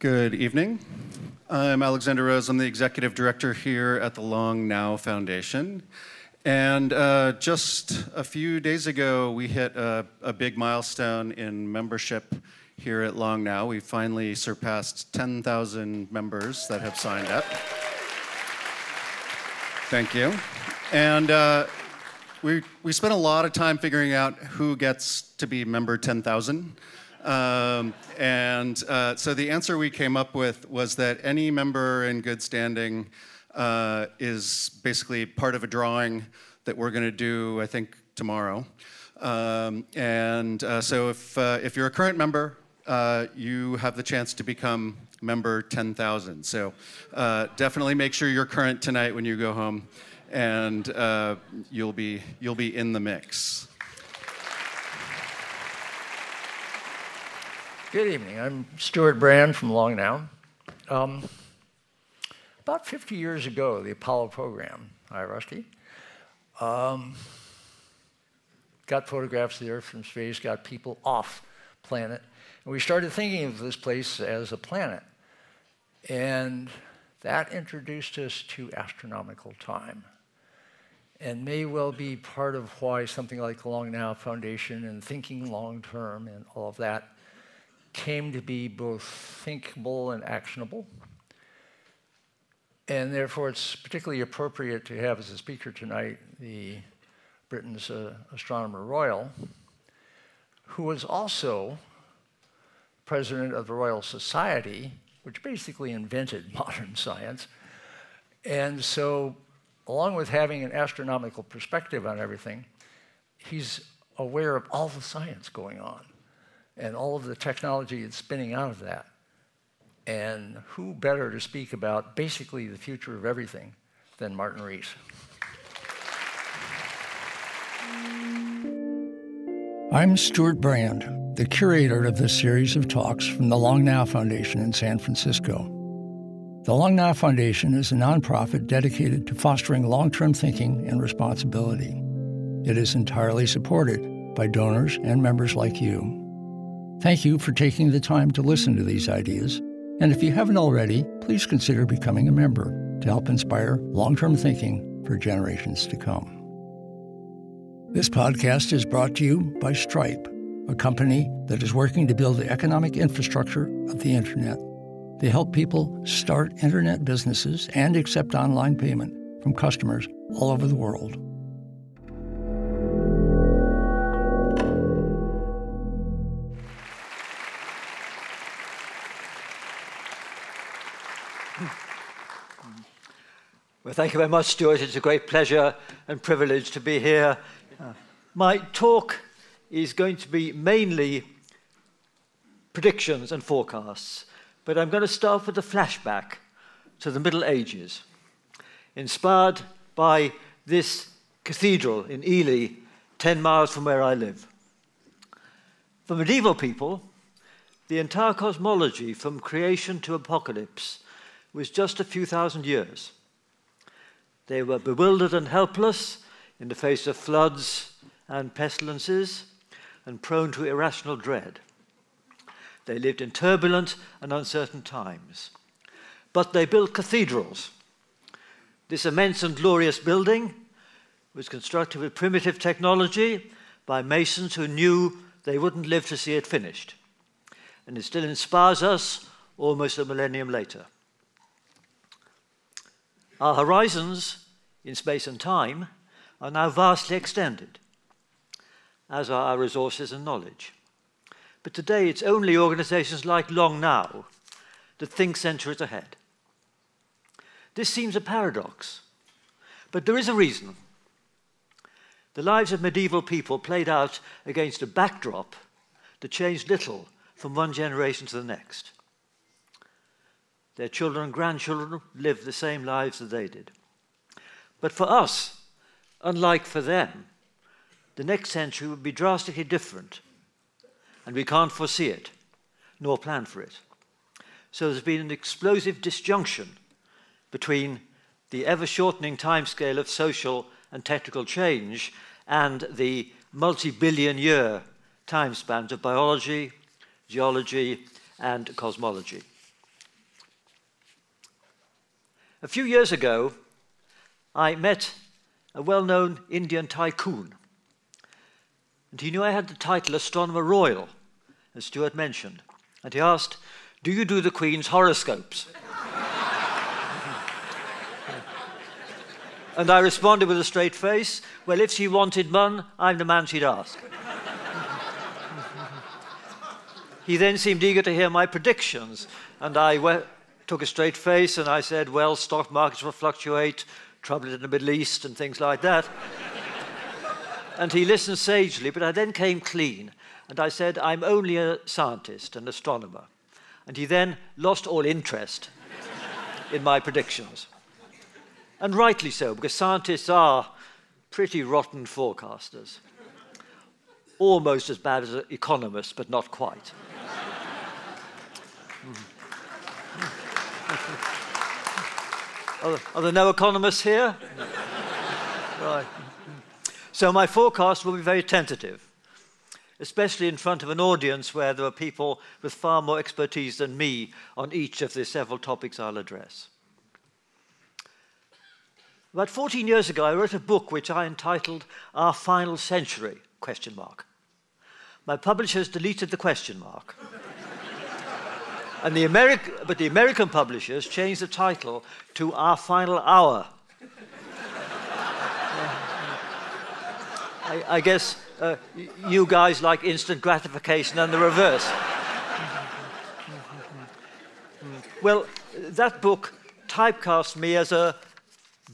Good evening. I'm Alexander Rose. I'm the executive director here at the Long Now Foundation. And uh, just a few days ago, we hit a, a, big milestone in membership here at Long Now. We finally surpassed 10,000 members that have signed up. Thank you. And uh, we, we spent a lot of time figuring out who gets to be member 10,000. Um, and uh, so the answer we came up with was that any member in good standing uh, is basically part of a drawing that we're going to do, I think, tomorrow. Um, and uh, so if, uh, if you're a current member, uh, you have the chance to become member 10,000. So uh, definitely make sure you're current tonight when you go home, and you'll, be, you'll be in the mix. Good evening. I'm Stewart Brand from Long Now. Um, about 50 years ago, the Apollo program, hi Rusty, um, got photographs of the Earth from space, got people off planet, and we started thinking of this place as a planet. And that introduced us to astronomical time and may well be part of why something like the Long Now Foundation and thinking long term and all of that came to be both thinkable and actionable. And therefore, it's particularly appropriate to have as a speaker tonight the Britain's uh, Astronomer Royal, who was also president of the Royal Society, which basically invented modern science. And so, along with having an astronomical perspective on everything, he's aware of all the science going on and all of the technology that's spinning out of that. And who better to speak about basically the future of everything than Martin Rees? I'm Stewart Brand, the curator of this series of talks from the Long Now Foundation in San Francisco. The Long Now Foundation is a nonprofit dedicated to fostering long term thinking and responsibility. It is entirely supported by donors and members like you. Thank you for taking the time to listen to these ideas. And if you haven't already, please consider becoming a member to help inspire long term thinking for generations to come. This podcast is brought to you by Stripe, a company that is working to build the economic infrastructure of the Internet. They help people start Internet businesses and accept online payment from customers all over the world. Well, thank you very much, Stewart. It's a great pleasure and privilege to be here. My talk is going to be mainly predictions and forecasts, but I'm going to start with a flashback to the Middle Ages, inspired by this cathedral in Ely, 10 miles from where I live. For medieval people, the entire cosmology from creation to apocalypse was just a few thousand years. They were bewildered and helpless in the face of floods and pestilences and prone to irrational dread. They lived in turbulent and uncertain times. But they built cathedrals. This immense and glorious building was constructed with primitive technology by masons who knew they wouldn't live to see it finished. And it still inspires us almost a millennium later. Our horizons in space and time are now vastly extended, as are our resources and knowledge. But today it's only organizations like Long Now that think centuries ahead. This seems a paradox, but there is a reason. The lives of medieval people played out against a backdrop that changed little from one generation to the next. Their children and grandchildren lived the same lives that they did. But for us, unlike for them, the next century would be drastically different, and we can't foresee it, nor plan for it. So there's been an explosive disjunction between the ever shortening timescale of social and technical change and the multi billion year time spans of biology, geology, and cosmology. A few years ago, I met a well known Indian tycoon. And he knew I had the title Astronomer Royal, as Stewart mentioned. And he asked, Do you do the Queen's horoscopes? and I responded with a straight face, Well, if she wanted one, I'm the man she'd ask. he then seemed eager to hear my predictions, and I took a straight face and I said, Well, stock markets will fluctuate, trouble in the Middle East, and things like that. and he listened sagely, but I then came clean and I said, I'm only a scientist, an astronomer. And he then lost all interest in my predictions. And rightly so, because scientists are pretty rotten forecasters. Almost as bad as economists, but not quite. Are, are there no economists here? right. So my forecast will be very tentative, especially in front of an audience where there are people with far more expertise than me on each of the several topics I'll address. About 14 years ago, I wrote a book which I entitled Our Final Century, question mark. My publishers deleted the question mark. And the but the American publishers changed the title to Our Final Hour. I, I, guess uh, you guys like instant gratification and the reverse. well, that book typecast me as a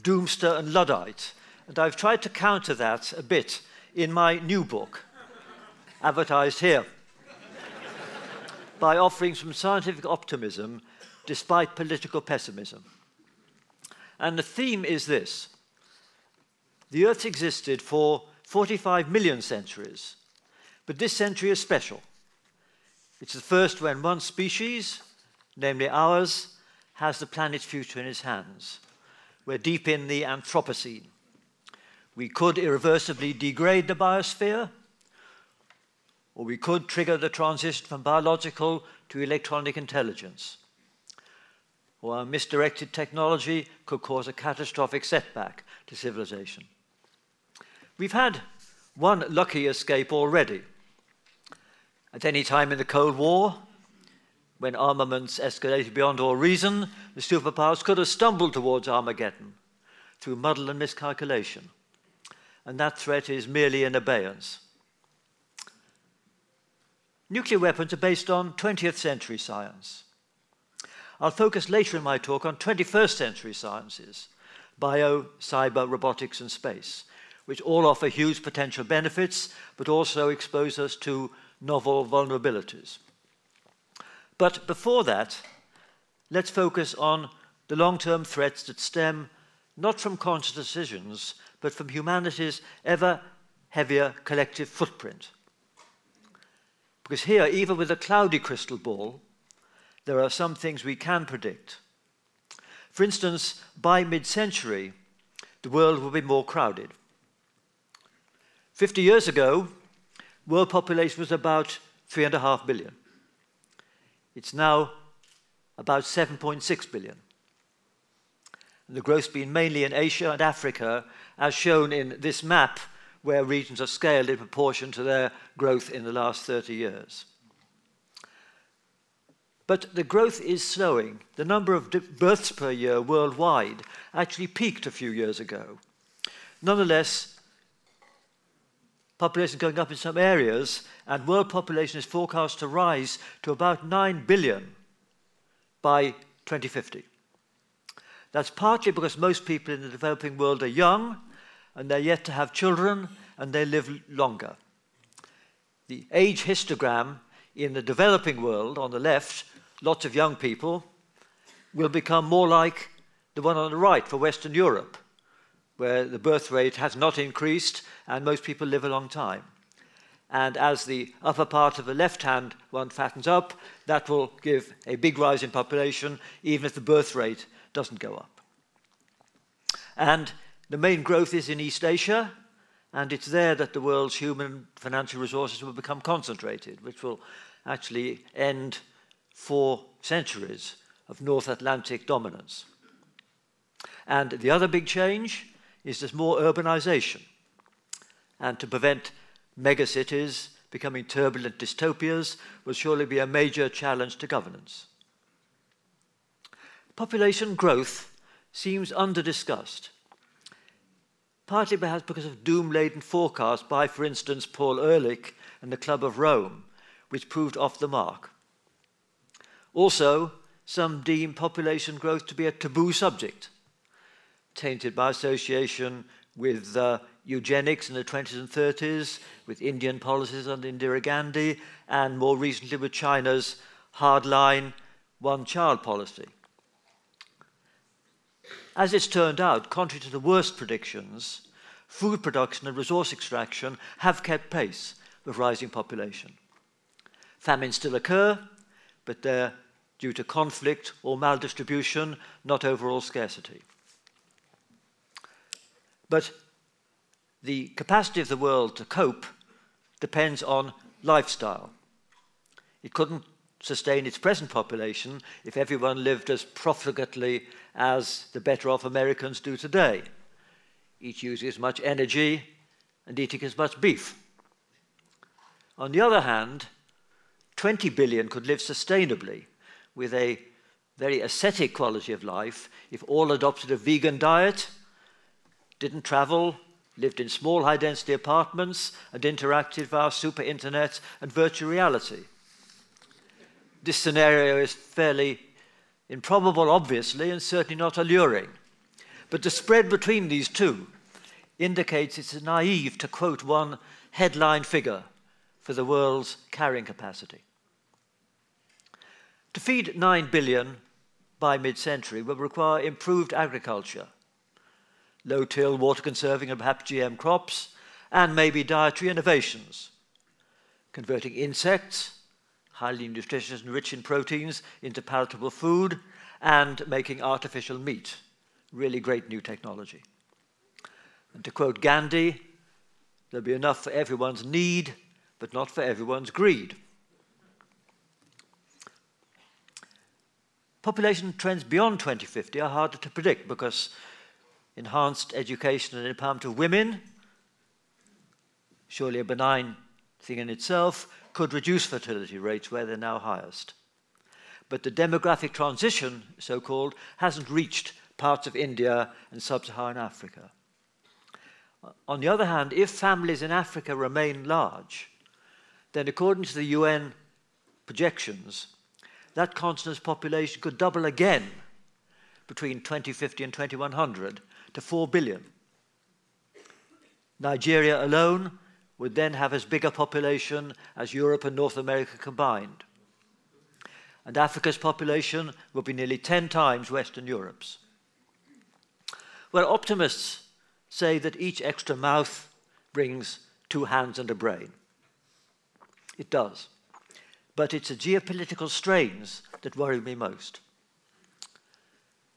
doomster and Luddite, and I've tried to counter that a bit in my new book, advertised here by offering some scientific optimism despite political pessimism. And the theme is this the Earth existed for 45 million centuries, but this century is special. It's the first when one species, namely ours, has the planet's future in its hands. We're deep in the Anthropocene. We could irreversibly degrade the biosphere, or we could trigger the transition from biological to electronic intelligence. Or misdirected technology could cause a catastrophic setback to civilization. We've had one lucky escape already. At any time in the Cold War, when armaments escalated beyond all reason, the superpowers could have stumbled towards Armageddon through muddle and miscalculation. And that threat is merely in abeyance. Nuclear weapons are based on 20th century science. I'll focus later in my talk on 21st century sciences bio, cyber, robotics, and space, which all offer huge potential benefits but also expose us to novel vulnerabilities. But before that, let's focus on the long term threats that stem not from conscious decisions but from humanity's ever heavier collective footprint. Because here, even with a cloudy crystal ball, there are some things we can predict. For instance, by mid century, the world will be more crowded. 50 years ago, world population was about 3.5 billion. It's now about 7.6 billion. And the growth's been mainly in Asia and Africa, as shown in this map where regions are scaled in proportion to their growth in the last 30 years. But the growth is slowing. The number of births per year worldwide actually peaked a few years ago. Nonetheless, population is going up in some areas, and world population is forecast to rise to about 9 billion by 2050. That's partly because most people in the developing world are young and they're yet to have children and they live longer. The age histogram in the developing world on the left, lots of young people, will become more like the one on the right for Western Europe, where the birth rate has not increased and most people live a long time. And as the upper part of the left hand one fattens up, that will give a big rise in population, even if the birth rate doesn't go up. And the main growth is in East Asia, and it's there that the world's human financial resources will become concentrated, which will actually end four centuries of North Atlantic dominance. And the other big change is there's more urbanization. And to prevent megacities becoming turbulent dystopias will surely be a major challenge to governance. Population growth seems under-discussed, partly perhaps because of doom-laden forecasts by, for instance, Paul Ehrlich and the Club of Rome, which proved off the mark. Also, some deem population growth to be a taboo subject, tainted by association with uh, eugenics in the 20s and 30s, with Indian policies under Indira Gandhi, and more recently with China's hardline one-child policy. As it's turned out, contrary to the worst predictions, food production and resource extraction have kept pace with rising population. Famines still occur, but they're due to conflict or maldistribution, not overall scarcity. But the capacity of the world to cope depends on lifestyle. It couldn't sustain its present population if everyone lived as profligately as the better off Americans do today, each using as much energy and eating as much beef. On the other hand, 20 billion could live sustainably with a very ascetic quality of life if all adopted a vegan diet, didn't travel, lived in small high density apartments, and interacted via super internet and virtual reality. This scenario is fairly improbable, obviously, and certainly not alluring. But the spread between these two indicates it's naive to quote one headline figure for the world's carrying capacity. To feed 9 billion by mid-century will require improved agriculture, low-till, water-conserving and perhaps GM crops, and maybe dietary innovations, converting insects highly nutritious and rich in proteins, into palatable food, and making artificial meat. Really great new technology. And to quote Gandhi, there'll be enough for everyone's need, but not for everyone's greed. Population trends beyond 2050 are harder to predict because enhanced education and empowerment of women, surely a benign thing in itself, could reduce fertility rates where they're now highest. But the demographic transition, so called, hasn't reached parts of India and sub Saharan Africa. On the other hand, if families in Africa remain large, then according to the UN projections, that continent's population could double again between 2050 and 2100 to 4 billion. Nigeria alone would then have as big a population as Europe and North America combined. And Africa's population would be nearly 10 times Western Europe's. Well, optimists say that each extra mouth brings two hands and a brain. It does. But it's the geopolitical strains that worry me most.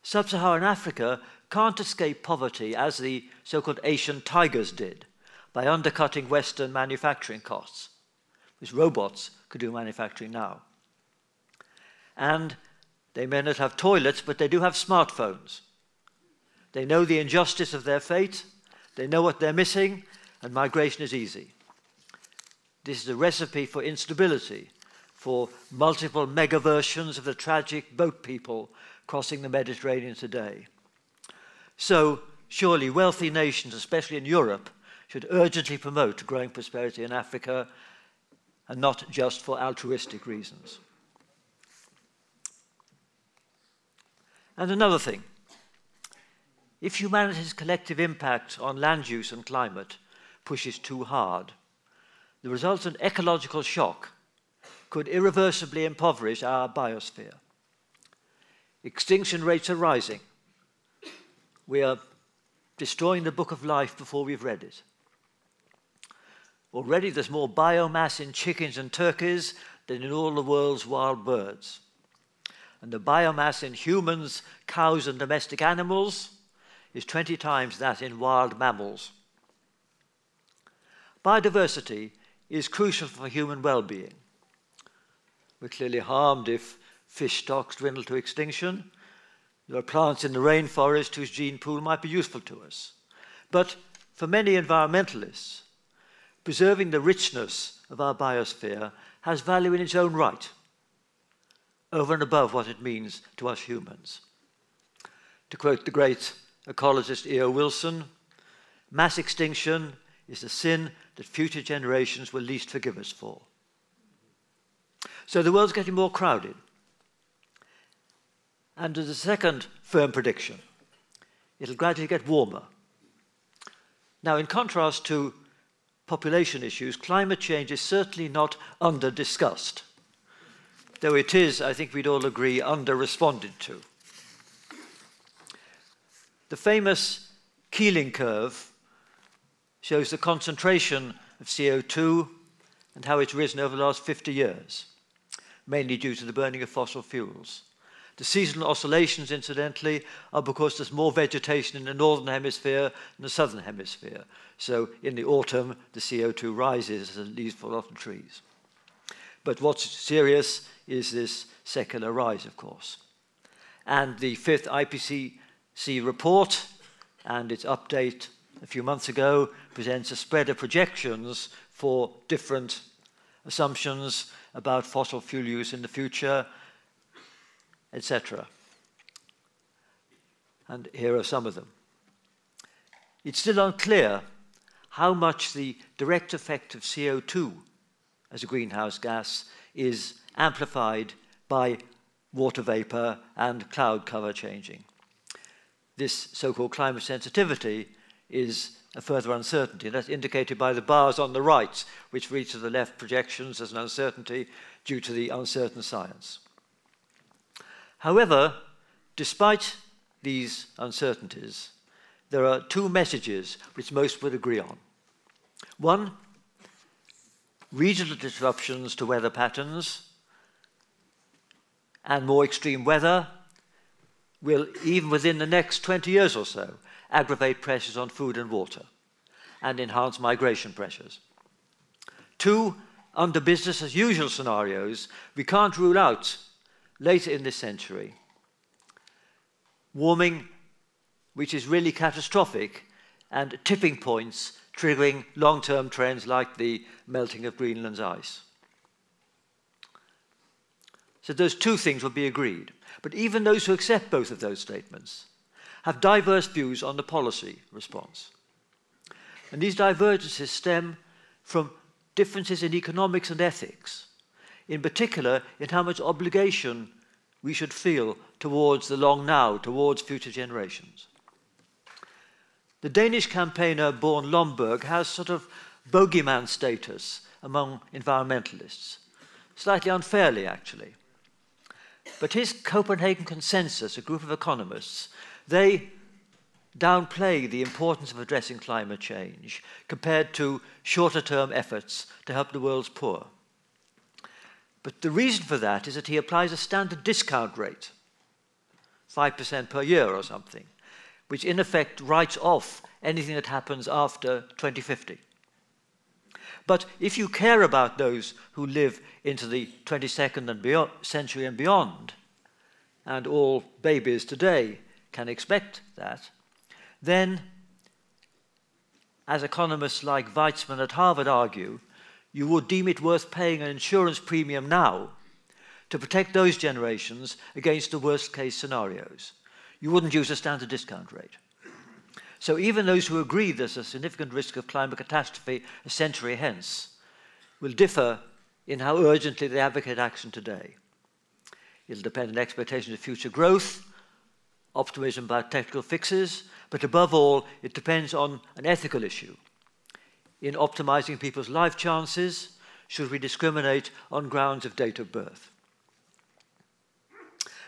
Sub Saharan Africa can't escape poverty as the so called Asian tigers did by undercutting Western manufacturing costs, which robots could do manufacturing now. And they may not have toilets, but they do have smartphones. They know the injustice of their fate, they know what they're missing, and migration is easy. This is a recipe for instability, for multiple mega versions of the tragic boat people crossing the Mediterranean today. So, surely wealthy nations, especially in Europe, should urgently promote growing prosperity in Africa and not just for altruistic reasons. And another thing, if humanity's collective impact on land use and climate pushes too hard, the resultant ecological shock could irreversibly impoverish our biosphere. Extinction rates are rising. We are destroying the book of life before we've read it. Already there's more biomass in chickens and turkeys than in all the world's wild birds. And the biomass in humans, cows, and domestic animals is 20 times that in wild mammals. Biodiversity is crucial for human well being. We're clearly harmed if fish stocks dwindle to extinction. There are plants in the rainforest whose gene pool might be useful to us. But for many environmentalists, preserving the richness of our biosphere has value in its own right, over and above what it means to us humans. To quote the great ecologist E.O. Wilson, mass extinction is the sin that future generations will least forgive us for. So the world's getting more crowded. And as a second firm prediction, it'll gradually get warmer. Now, in contrast to population issues, climate change is certainly not under discussed, though it is, I think we'd all agree, under responded to. The famous Keeling curve shows the concentration of CO2 and how it's risen over the last 50 years, mainly due to the burning of fossil fuels. The seasonal oscillations, incidentally, are because there's more vegetation in the northern hemisphere than the southern hemisphere. So in the autumn, the CO2 rises and leaves fall off the trees. But what's serious is this secular rise, of course. And the fifth IPCC report and its update a few months ago presents a spread of projections for different assumptions about fossil fuel use in the future etc. And here are some of them. It's still unclear how much the direct effect of CO2 as a greenhouse gas is amplified by water vapor and cloud cover changing. This so-called climate sensitivity is a further uncertainty. That's indicated by the bars on the right, which read to the left projections as an uncertainty due to the uncertain science. However, despite these uncertainties, there are two messages which most would agree on. One, regional disruptions to weather patterns and more extreme weather will, even within the next 20 years or so, aggravate pressures on food and water and enhance migration pressures. Two, under business as usual scenarios, we can't rule out later in this century. Warming, which is really catastrophic, and tipping points triggering long term trends like the melting of Greenland's ice. So those two things will be agreed. But even those who accept both of those statements have diverse views on the policy response. And these divergences stem from differences in economics and ethics in particular in how much obligation we should feel towards the long now, towards future generations. The Danish campaigner Bjørn Lomborg has sort of bogeyman status among environmentalists, slightly unfairly actually. But his Copenhagen consensus, a group of economists, they downplay the importance of addressing climate change compared to shorter term efforts to help the world's poor. But the reason for that is that he applies a standard discount rate, 5% per year or something, which in effect writes off anything that happens after 2050. But if you care about those who live into the 22nd and beyond, century and beyond, and all babies today can expect that, then, as economists like Weitzman at Harvard argue, you would deem it worth paying an insurance premium now to protect those generations against the worst case scenarios. You wouldn't use a standard discount rate. So even those who agree there's a significant risk of climate catastrophe a century hence will differ in how urgently they advocate action today. It'll depend on expectations of future growth, optimism about technical fixes, but above all, it depends on an ethical issue in optimizing people's life chances? Should we discriminate on grounds of date of birth?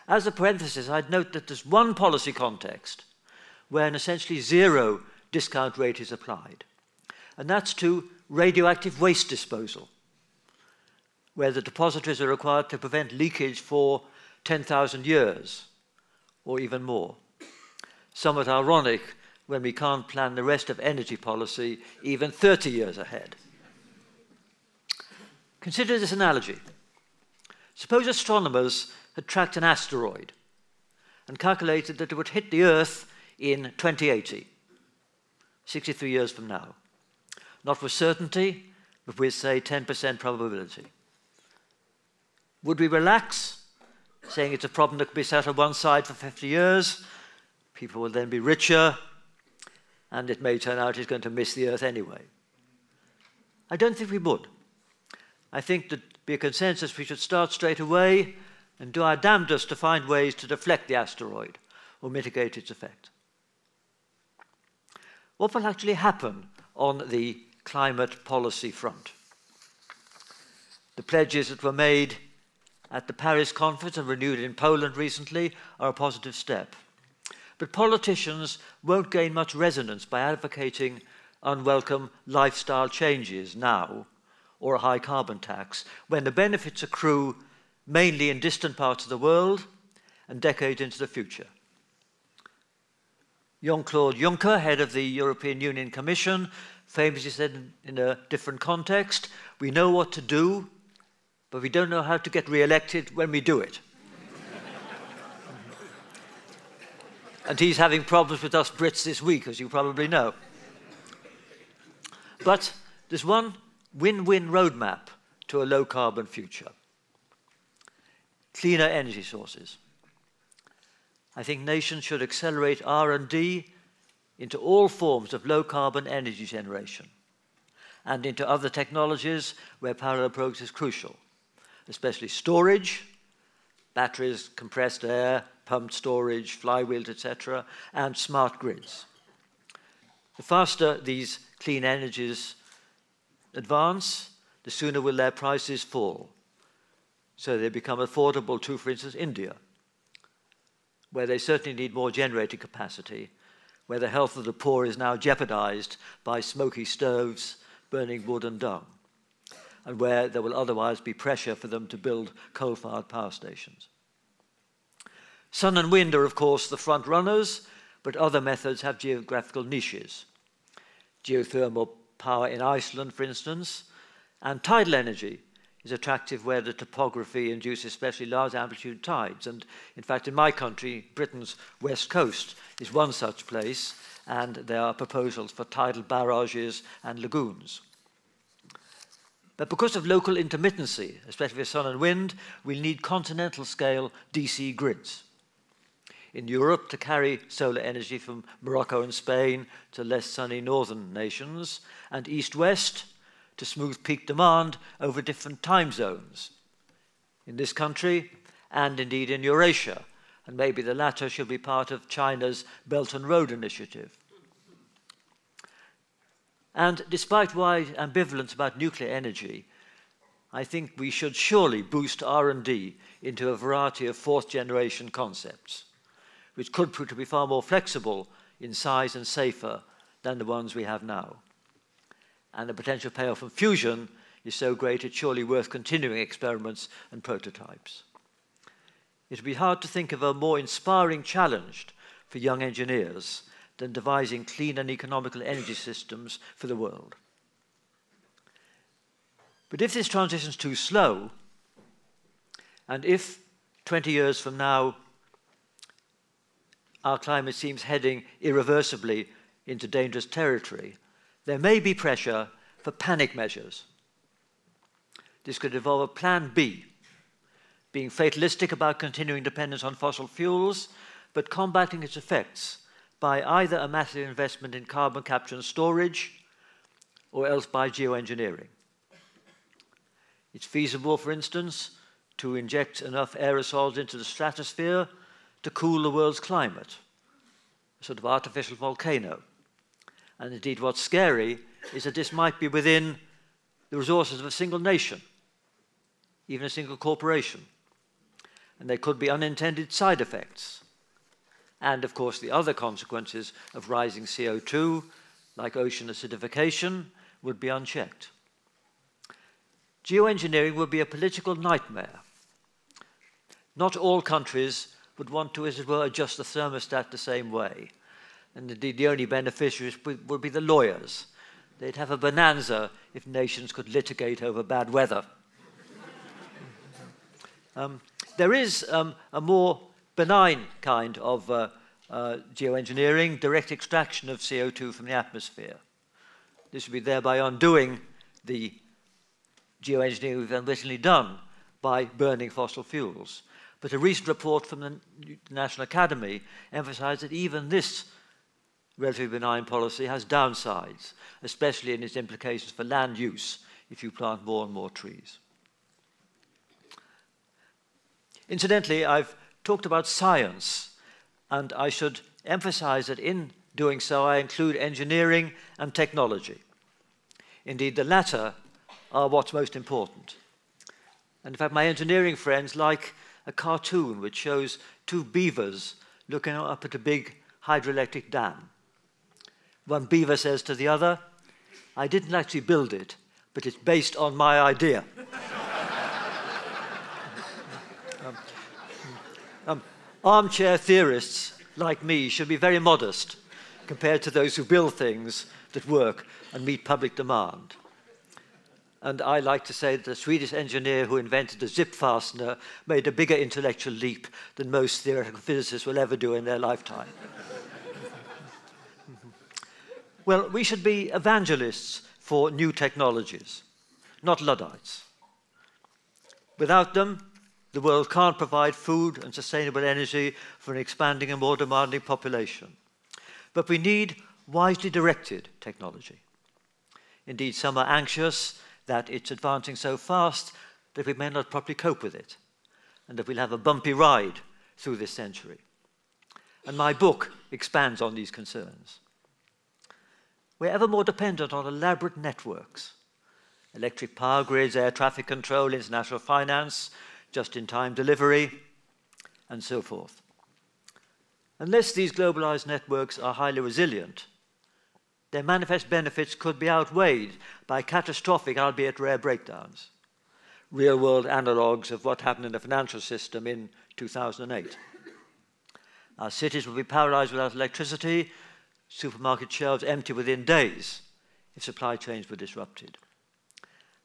As a parenthesis, I'd note that there's one policy context where an essentially zero discount rate is applied, and that's to radioactive waste disposal, where the depositories are required to prevent leakage for 10,000 years or even more. Somewhat ironic when we can't plan the rest of energy policy even 30 years ahead. Consider this analogy. Suppose astronomers had tracked an asteroid and calculated that it would hit the Earth in 2080, 63 years from now. Not with certainty, but with, say, 10% probability. Would we relax, saying it's a problem that could be set on one side for 50 years? People will then be richer, and it may turn out he's going to miss the Earth anyway. I don't think we would. I think that be a consensus we should start straight away and do our damnedest to find ways to deflect the asteroid or mitigate its effect. What will actually happen on the climate policy front? The pledges that were made at the Paris conference and renewed in Poland recently are a positive step. But politicians won't gain much resonance by advocating unwelcome lifestyle changes now or a high carbon tax when the benefits accrue mainly in distant parts of the world and decades into the future. Jean Claude Juncker, head of the European Union Commission, famously said in a different context we know what to do, but we don't know how to get re elected when we do it. And he's having problems with us Brits this week, as you probably know. But there's one win win roadmap to a low carbon future cleaner energy sources. I think nations should accelerate R&D into all forms of low carbon energy generation and into other technologies where parallel progress is crucial, especially storage, batteries, compressed air, pumped storage, flywheels, etc., and smart grids. The faster these clean energies advance, the sooner will their prices fall. So they become affordable to, for instance, India, where they certainly need more generating capacity, where the health of the poor is now jeopardized by smoky stoves, burning wood and dung, and where there will otherwise be pressure for them to build coal fired power stations. Sun and wind are, of course, the front runners, but other methods have geographical niches. Geothermal power in Iceland, for instance, and tidal energy is attractive where the topography induces especially large amplitude tides. And in fact, in my country, Britain's west coast is one such place, and there are proposals for tidal barrages and lagoons. But because of local intermittency, especially with sun and wind, we'll need continental scale DC grids. In Europe, to carry solar energy from Morocco and Spain to less sunny northern nations, and east west to smooth peak demand over different time zones. In this country, and indeed in Eurasia, and maybe the latter should be part of China's Belt and Road Initiative. And despite wide ambivalence about nuclear energy, I think we should surely boost R&D into a variety of fourth generation concepts, which could prove to be far more flexible in size and safer than the ones we have now and the potential payoff from fusion is so great it's surely worth continuing experiments and prototypes. It would be hard to think of a more inspiring challenge for young engineers than devising clean and economical energy systems for the world. But if this transition is too slow, and if 20 years from now our climate seems heading irreversibly into dangerous territory, there may be pressure for panic measures. This could involve a plan B, being fatalistic about continuing dependence on fossil fuels, but combating its effects by either a massive investment in carbon capture and storage or else by geoengineering. It's feasible, for instance, to inject enough aerosols into the stratosphere to cool the world's climate, a sort of artificial volcano. And indeed, what's scary is that this might be within the resources of a single nation, even a single corporation. And there could be unintended side effects. And of course, the other consequences of rising CO2, like ocean acidification, would be unchecked. Geoengineering would be a political nightmare. Not all countries would want to, as it were, adjust the thermostat the same way and indeed the only beneficiaries would be the lawyers. They'd have a bonanza if nations could litigate over bad weather. um, there is um, a more benign kind of uh, uh, geoengineering, direct extraction of CO2 from the atmosphere. This would be thereby undoing the geoengineering we've originally done by burning fossil fuels. But a recent report from the National Academy emphasized that even this relatively benign policy has downsides, especially in its implications for land use if you plant more and more trees. Incidentally, I've talked about science, and I should emphasize that in doing so, I include engineering and technology. Indeed, the latter are what's most important. And in fact, my engineering friends like a cartoon which shows two beavers looking up at a big hydroelectric dam. One beaver says to the other, I didn't actually build it, but it's based on my idea. um, um, armchair theorists like me should be very modest compared to those who build things that work and meet public demand. And I like to say that the Swedish engineer who invented the zip fastener made a bigger intellectual leap than most theoretical physicists will ever do in their lifetime. well, we should be evangelists for new technologies, not Luddites. Without them, the world can't provide food and sustainable energy for an expanding and more demanding population. But we need wisely directed technology. Indeed, some are anxious that it's advancing so fast that we may not properly cope with it, and that we'll have a bumpy ride through this century. And my book expands on these concerns. We're ever more dependent on elaborate networks electric power grids, air traffic control, international finance, just in time delivery, and so forth. Unless these globalized networks are highly resilient, their manifest benefits could be outweighed by catastrophic, albeit rare, breakdowns. Real world analogues of what happened in the financial system in 2008. Our cities would be paralyzed without electricity, supermarket shelves empty within days if supply chains were disrupted.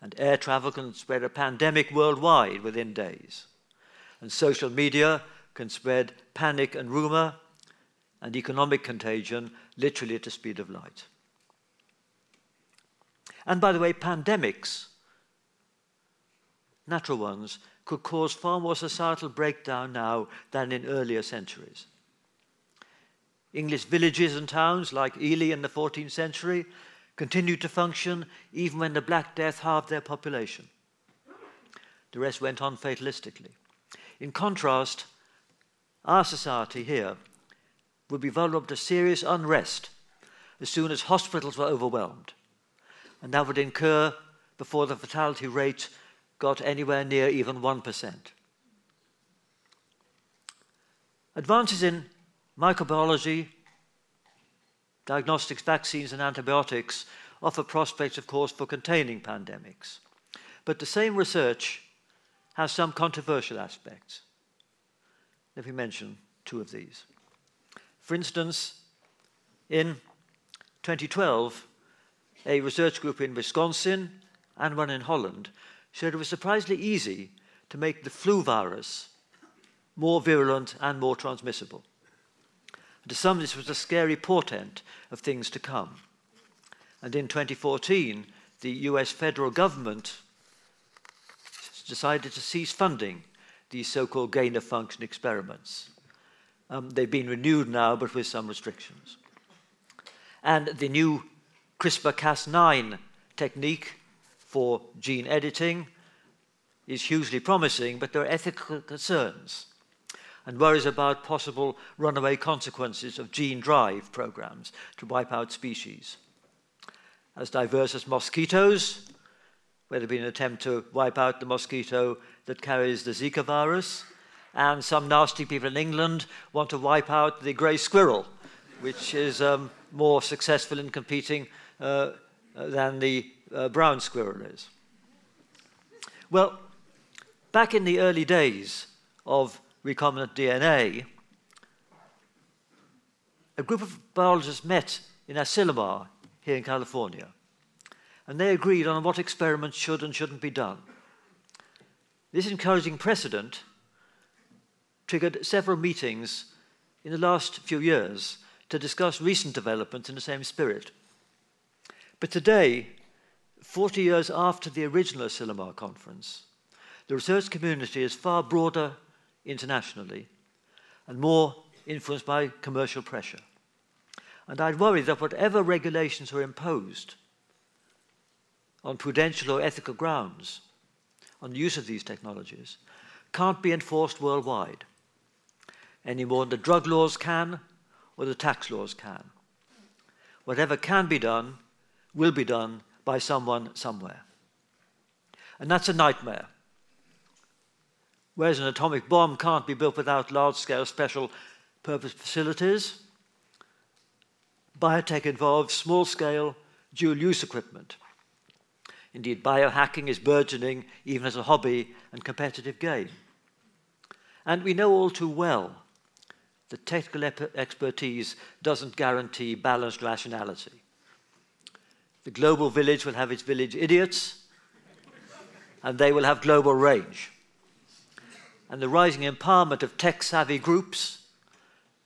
And air travel can spread a pandemic worldwide within days. And social media can spread panic and rumor and economic contagion literally at the speed of light. And by the way, pandemics, natural ones, could cause far more societal breakdown now than in earlier centuries. English villages and towns like Ely in the 14th century continued to function even when the Black Death halved their population. The rest went on fatalistically. In contrast, our society here would be vulnerable to serious unrest as soon as hospitals were overwhelmed and that would incur before the fatality rate got anywhere near even 1%. Advances in microbiology, diagnostics, vaccines, and antibiotics offer prospects, of course, for containing pandemics. But the same research has some controversial aspects. Let me mention two of these. For instance, in 2012, a research group in Wisconsin and one in Holland showed it was surprisingly easy to make the flu virus more virulent and more transmissible. And to some, this was a scary portent of things to come. And in 2014, the US federal government decided to cease funding these so called gain of function experiments. Um, they've been renewed now, but with some restrictions. And the new CRISPR-Cas9 technique for gene editing is hugely promising, but there are ethical concerns and worries about possible runaway consequences of gene drive programs to wipe out species. As diverse as mosquitoes, where there's been an attempt to wipe out the mosquito that carries the Zika virus, and some nasty people in England want to wipe out the grey squirrel, which is um, more successful in competing uh, than the uh, brown squirrel is. Well, back in the early days of recombinant DNA, a group of biologists met in Asilomar here in California, and they agreed on what experiments should and shouldn't be done. This encouraging precedent triggered several meetings in the last few years to discuss recent developments in the same spirit. But today, 40 years after the original Asilomar conference, the research community is far broader internationally and more influenced by commercial pressure. And I'd worry that whatever regulations are imposed on prudential or ethical grounds on the use of these technologies can't be enforced worldwide any more than the drug laws can or the tax laws can. Whatever can be done will be done by someone somewhere. And that's a nightmare. Whereas an atomic bomb can't be built without large scale special purpose facilities, biotech involves small scale dual use equipment. Indeed, biohacking is burgeoning even as a hobby and competitive game. And we know all too well that technical expertise doesn't guarantee balanced rationality. The global village will have its village idiots, and they will have global range. And the rising empowerment of tech savvy groups,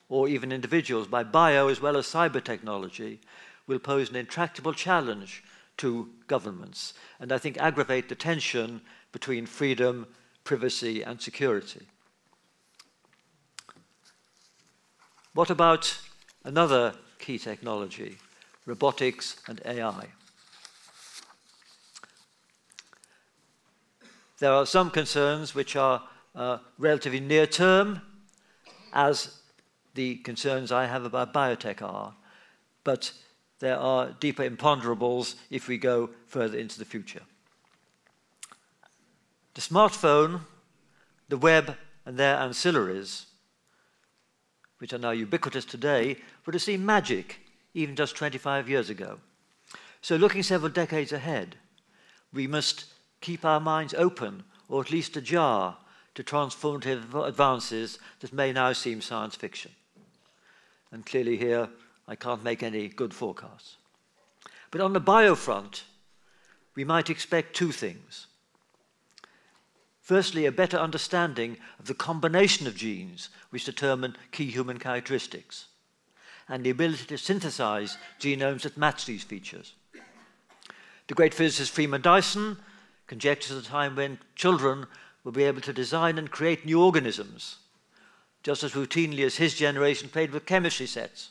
or even individuals, by bio as well as cyber technology, will pose an intractable challenge to governments, and I think aggravate the tension between freedom, privacy, and security. What about another key technology, robotics and AI? There are some concerns which are uh, relatively near term, as the concerns I have about biotech are, but there are deeper imponderables if we go further into the future. The smartphone, the web, and their ancillaries which are now ubiquitous today, would have seemed magic even just 25 years ago. So, looking several decades ahead, we must keep our minds open, or at least ajar, to transformative advances that may now seem science fiction. And clearly, here, I can't make any good forecasts. But on the bio front, we might expect two things. Firstly, a better understanding of the combination of genes which determine key human characteristics, and the ability to synthesize genomes that match these features. The great physicist Freeman Dyson conjectures a time when children will be able to design and create new organisms, just as routinely as his generation played with chemistry sets.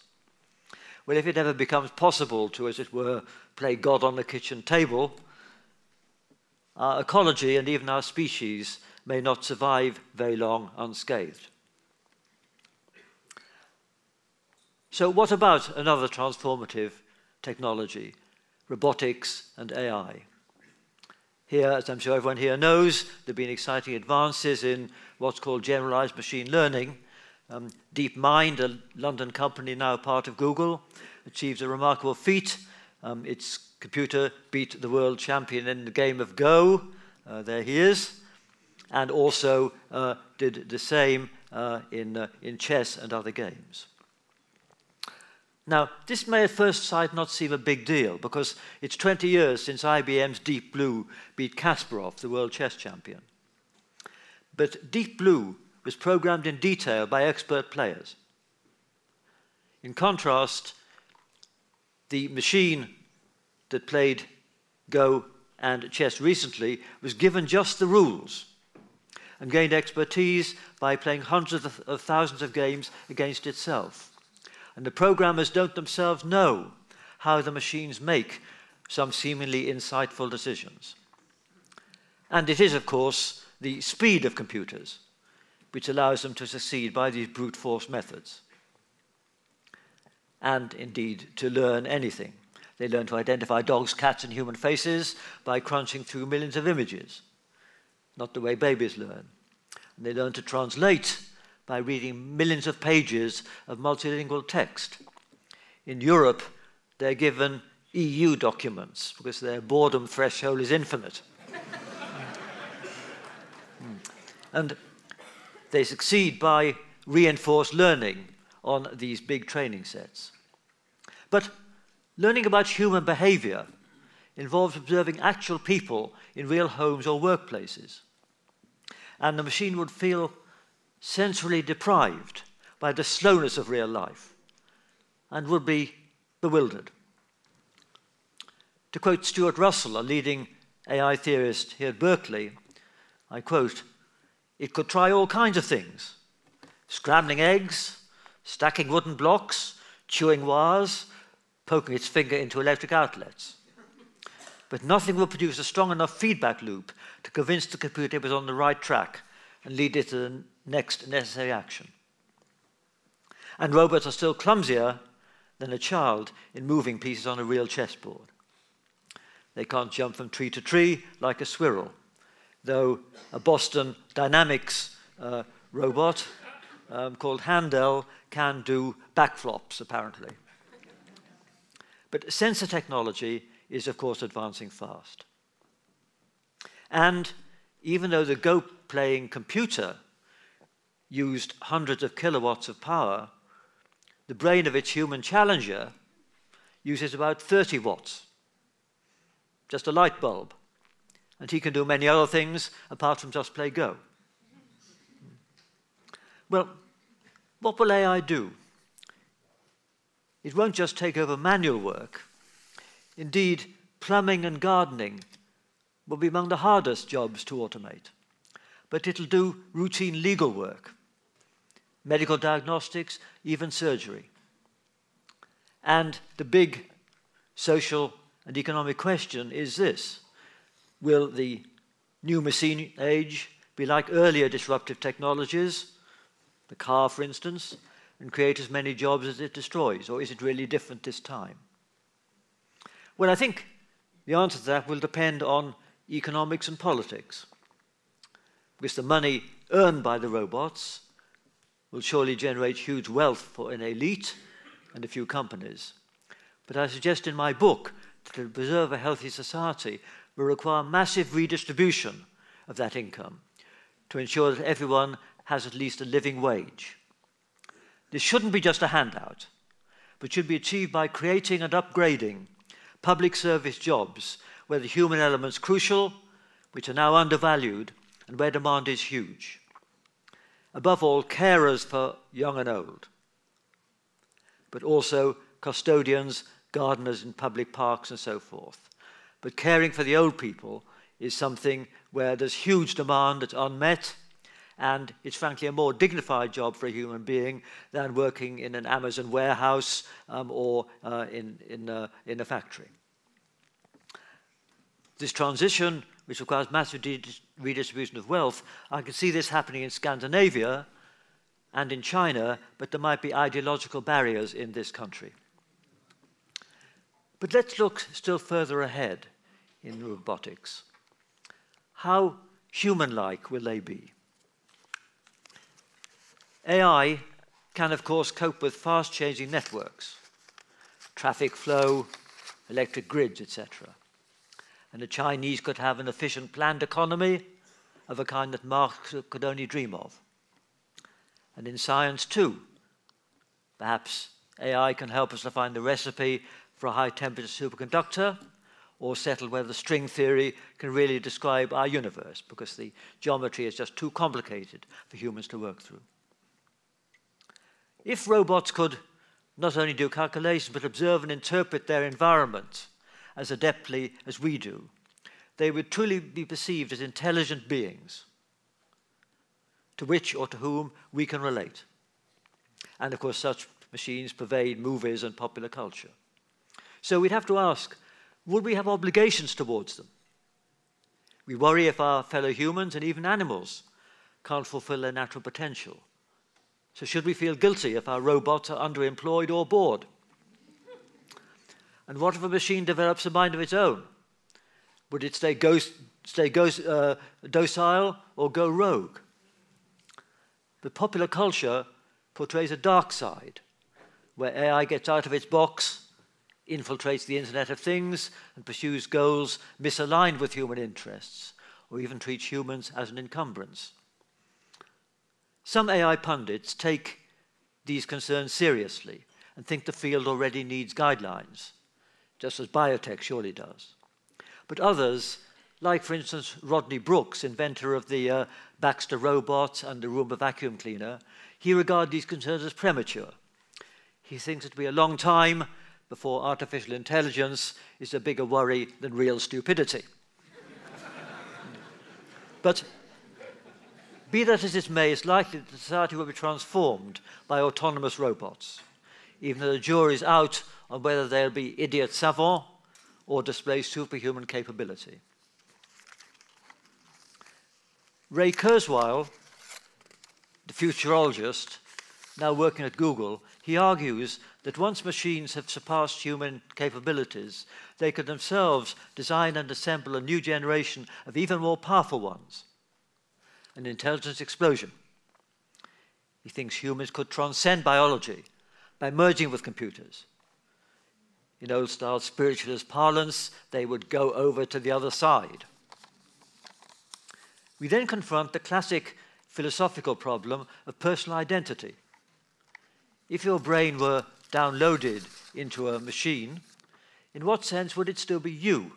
Well, if it ever becomes possible to, as it were, play God on the kitchen table, our ecology and even our species may not survive very long unscathed. So, what about another transformative technology, robotics and AI? Here, as I'm sure everyone here knows, there have been exciting advances in what's called generalized machine learning. Um, DeepMind, a London company now part of Google, achieves a remarkable feat. Um, its computer beat the world champion in the game of Go. Uh, there he is. And also uh, did the same uh, in, uh, in chess and other games. Now, this may at first sight not seem a big deal because it's 20 years since IBM's Deep Blue beat Kasparov, the world chess champion. But Deep Blue was programmed in detail by expert players. In contrast, the machine that played Go and chess recently was given just the rules and gained expertise by playing hundreds of, thousands of games against itself. And the programmers don't themselves know how the machines make some seemingly insightful decisions. And it is, of course, the speed of computers which allows them to succeed by these brute force methods. And indeed, to learn anything. They learn to identify dogs, cats, and human faces by crunching through millions of images, not the way babies learn. And they learn to translate by reading millions of pages of multilingual text. In Europe, they're given EU documents because their boredom threshold is infinite. Hmm. and they succeed by reinforced learning on these big training sets. But Learning about human behavior involves observing actual people in real homes or workplaces. And the machine would feel sensorily deprived by the slowness of real life and would be bewildered. To quote Stuart Russell, a leading AI theorist here at Berkeley, I quote, it could try all kinds of things scrambling eggs, stacking wooden blocks, chewing wires, poking its finger into electric outlets. But nothing will produce a strong enough feedback loop to convince the computer it was on the right track and lead it to the next necessary action. And robots are still clumsier than a child in moving pieces on a real chessboard. They can't jump from tree to tree like a squirrel, though a Boston Dynamics uh, robot um, called Handle can do backflops, apparently. But sensor technology is, of course, advancing fast. And even though the Go playing computer used hundreds of kilowatts of power, the brain of its human challenger uses about 30 watts, just a light bulb. And he can do many other things apart from just play Go. Well, what will AI do? It won't just take over manual work. Indeed, plumbing and gardening will be among the hardest jobs to automate. But it'll do routine legal work, medical diagnostics, even surgery. And the big social and economic question is this Will the new machine age be like earlier disruptive technologies, the car, for instance, and create as many jobs as it destroys? Or is it really different this time? Well, I think the answer to that will depend on economics and politics. Because the money earned by the robots will surely generate huge wealth for an elite and a few companies. But I suggest in my book that to preserve a healthy society will require massive redistribution of that income to ensure that everyone has at least a living wage. This shouldn't be just a handout, but should be achieved by creating and upgrading public service jobs where the human element's crucial, which are now undervalued, and where demand is huge. Above all, carers for young and old, but also custodians, gardeners in public parks, and so forth. But caring for the old people is something where there's huge demand that's unmet and it's frankly a more dignified job for a human being than working in an Amazon warehouse um, or uh, in, in, uh, in a factory. This transition, which requires massive redistribution of wealth, I can see this happening in Scandinavia and in China, but there might be ideological barriers in this country. But let's look still further ahead in robotics. How human like will they be? AI can, of course, cope with fast changing networks, traffic flow, electric grids, etc. And the Chinese could have an efficient planned economy of a kind that Marx could only dream of. And in science, too, perhaps AI can help us to find the recipe for a high temperature superconductor or settle whether string theory can really describe our universe because the geometry is just too complicated for humans to work through. If robots could not only do calculations but observe and interpret their environment as adeptly as we do, they would truly be perceived as intelligent beings to which or to whom we can relate. And of course, such machines pervade movies and popular culture. So we'd have to ask would we have obligations towards them? We worry if our fellow humans and even animals can't fulfill their natural potential. So, should we feel guilty if our robots are underemployed or bored? And what if a machine develops a mind of its own? Would it stay, ghost, stay ghost, uh, docile or go rogue? The popular culture portrays a dark side, where AI gets out of its box, infiltrates the Internet of Things, and pursues goals misaligned with human interests, or even treats humans as an encumbrance. Some AI pundits take these concerns seriously and think the field already needs guidelines, just as biotech surely does. But others like, for instance, Rodney Brooks, inventor of the uh, Baxter robot and the Roomba vacuum cleaner, he regards these concerns as premature. He thinks it will be a long time before artificial intelligence is a bigger worry than real stupidity. but be that as it may, it's likely that society will be transformed by autonomous robots, even though the jury's out whether they'll be idiot savant or display superhuman capability. Ray Kurzweil, the futurologist, now working at Google, he argues that once machines have surpassed human capabilities, they could themselves design and assemble a new generation of even more powerful ones an intelligence explosion. He thinks humans could transcend biology by merging with computers. In old style spiritualist parlance, they would go over to the other side. We then confront the classic philosophical problem of personal identity. If your brain were downloaded into a machine, in what sense would it still be you?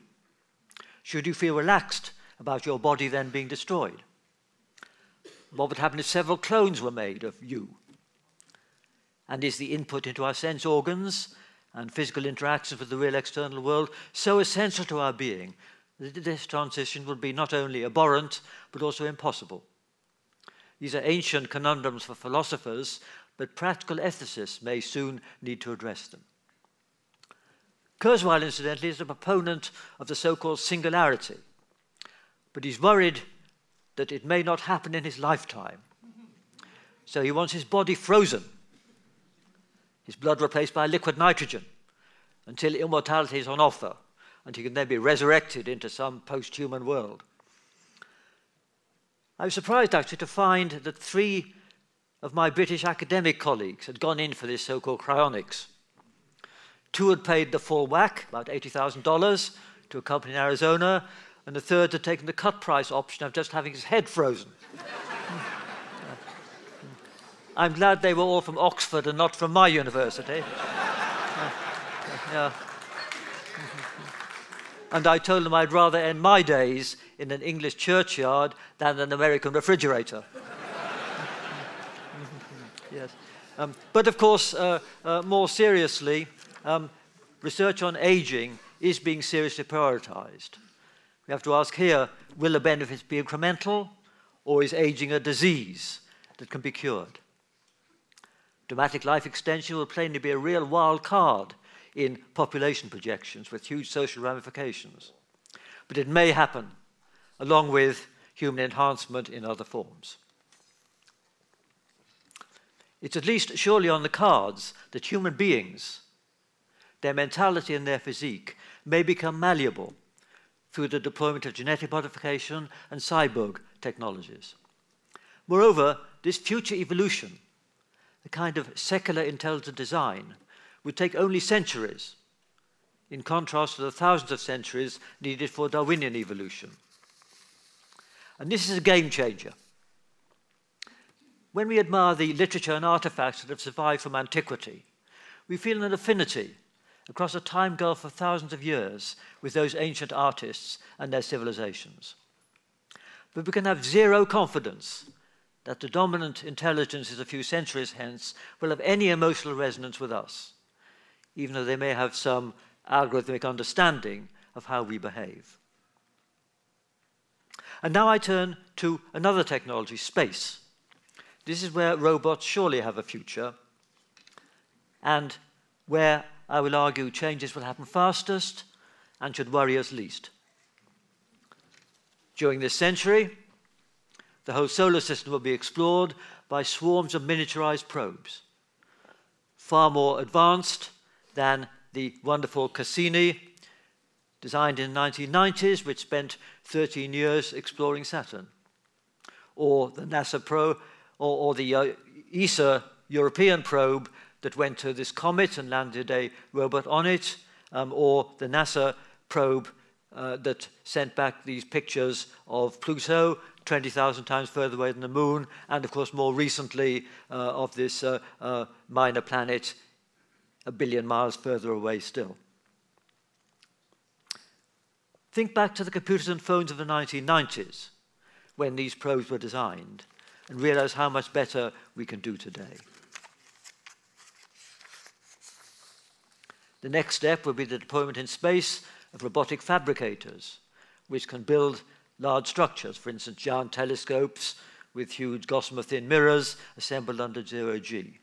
Should you feel relaxed about your body then being destroyed? What would happen if several clones were made of you? And is the input into our sense organs and physical interactions with the real external world so essential to our being that this transition would be not only abhorrent but also impossible? These are ancient conundrums for philosophers, but practical ethicists may soon need to address them. Kurzweil, incidentally, is a proponent of the so called singularity, but he's worried that it may not happen in his lifetime. So he wants his body frozen, his blood replaced by liquid nitrogen, until immortality is on offer, and he can then be resurrected into some post human world. I was surprised actually to find that three of my British academic colleagues had gone in for this so called cryonics. Two had paid the full whack, about $80,000, to a company in Arizona, and the third had taken the cut price option of just having his head frozen. I'm glad they were all from Oxford and not from my university. yeah. And I told them I'd rather end my days in an English churchyard than an American refrigerator. yes. Um, but of course, uh, uh, more seriously, um, research on aging is being seriously prioritized. We have to ask here will the benefits be incremental or is aging a disease that can be cured? Dramatic life extension will plainly be a real wild card in population projections with huge social ramifications. But it may happen along with human enhancement in other forms. It's at least surely on the cards that human beings, their mentality and their physique, may become malleable through the deployment of genetic modification and cyborg technologies. Moreover, this future evolution, the kind of secular intelligent design, would take only centuries, in contrast to the thousands of centuries needed for Darwinian evolution. And this is a game changer. When we admire the literature and artifacts that have survived from antiquity, we feel an affinity across a time gulf of thousands of years with those ancient artists and their civilizations. But we can have zero confidence that the dominant intelligences a few centuries hence will have any emotional resonance with us, even though they may have some algorithmic understanding of how we behave. And now I turn to another technology, space. This is where robots surely have a future, and where I will argue changes will happen fastest and should worry us least. During this century, the whole solar system will be explored by swarms of miniaturized probes, far more advanced than the wonderful Cassini, designed in the 1990s, which spent 13 years exploring Saturn, or the NASA probe, or, or the uh, ESA European probe that went to this comet and landed a robot on it, um, or the NASA probe uh, that sent back these pictures of Pluto 20,000 times further away than the moon, and of course, more recently, uh, of this uh, uh minor planet a billion miles further away still. Think back to the computers and phones of the 1990s when these probes were designed and realize how much better we can do today. The next step will be the deployment in space of robotic fabricators, which can build large structures, for instance, giant telescopes with huge gossamer thin mirrors assembled under zero G.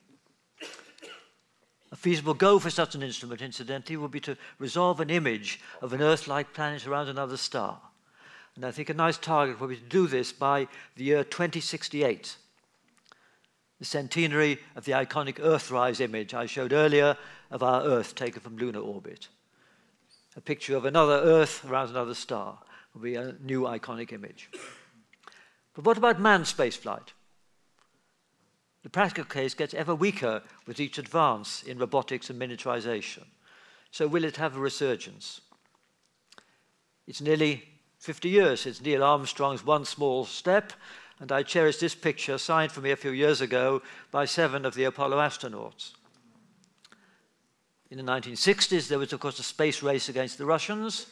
A feasible goal for such an instrument, incidentally, would be to resolve an image of an Earth like planet around another star. And I think a nice target would be to do this by the year 2068, the centenary of the iconic Earthrise image I showed earlier of our Earth taken from lunar orbit. A picture of another Earth around another star will be a new iconic image. But what about manned spaceflight? The practical case gets ever weaker with each advance in robotics and miniaturization. So will it have a resurgence? It's nearly 50 years since Neil Armstrong's one small step, and I cherish this picture signed for me a few years ago by seven of the Apollo astronauts. In the 1960s, there was, of course, a space race against the Russians.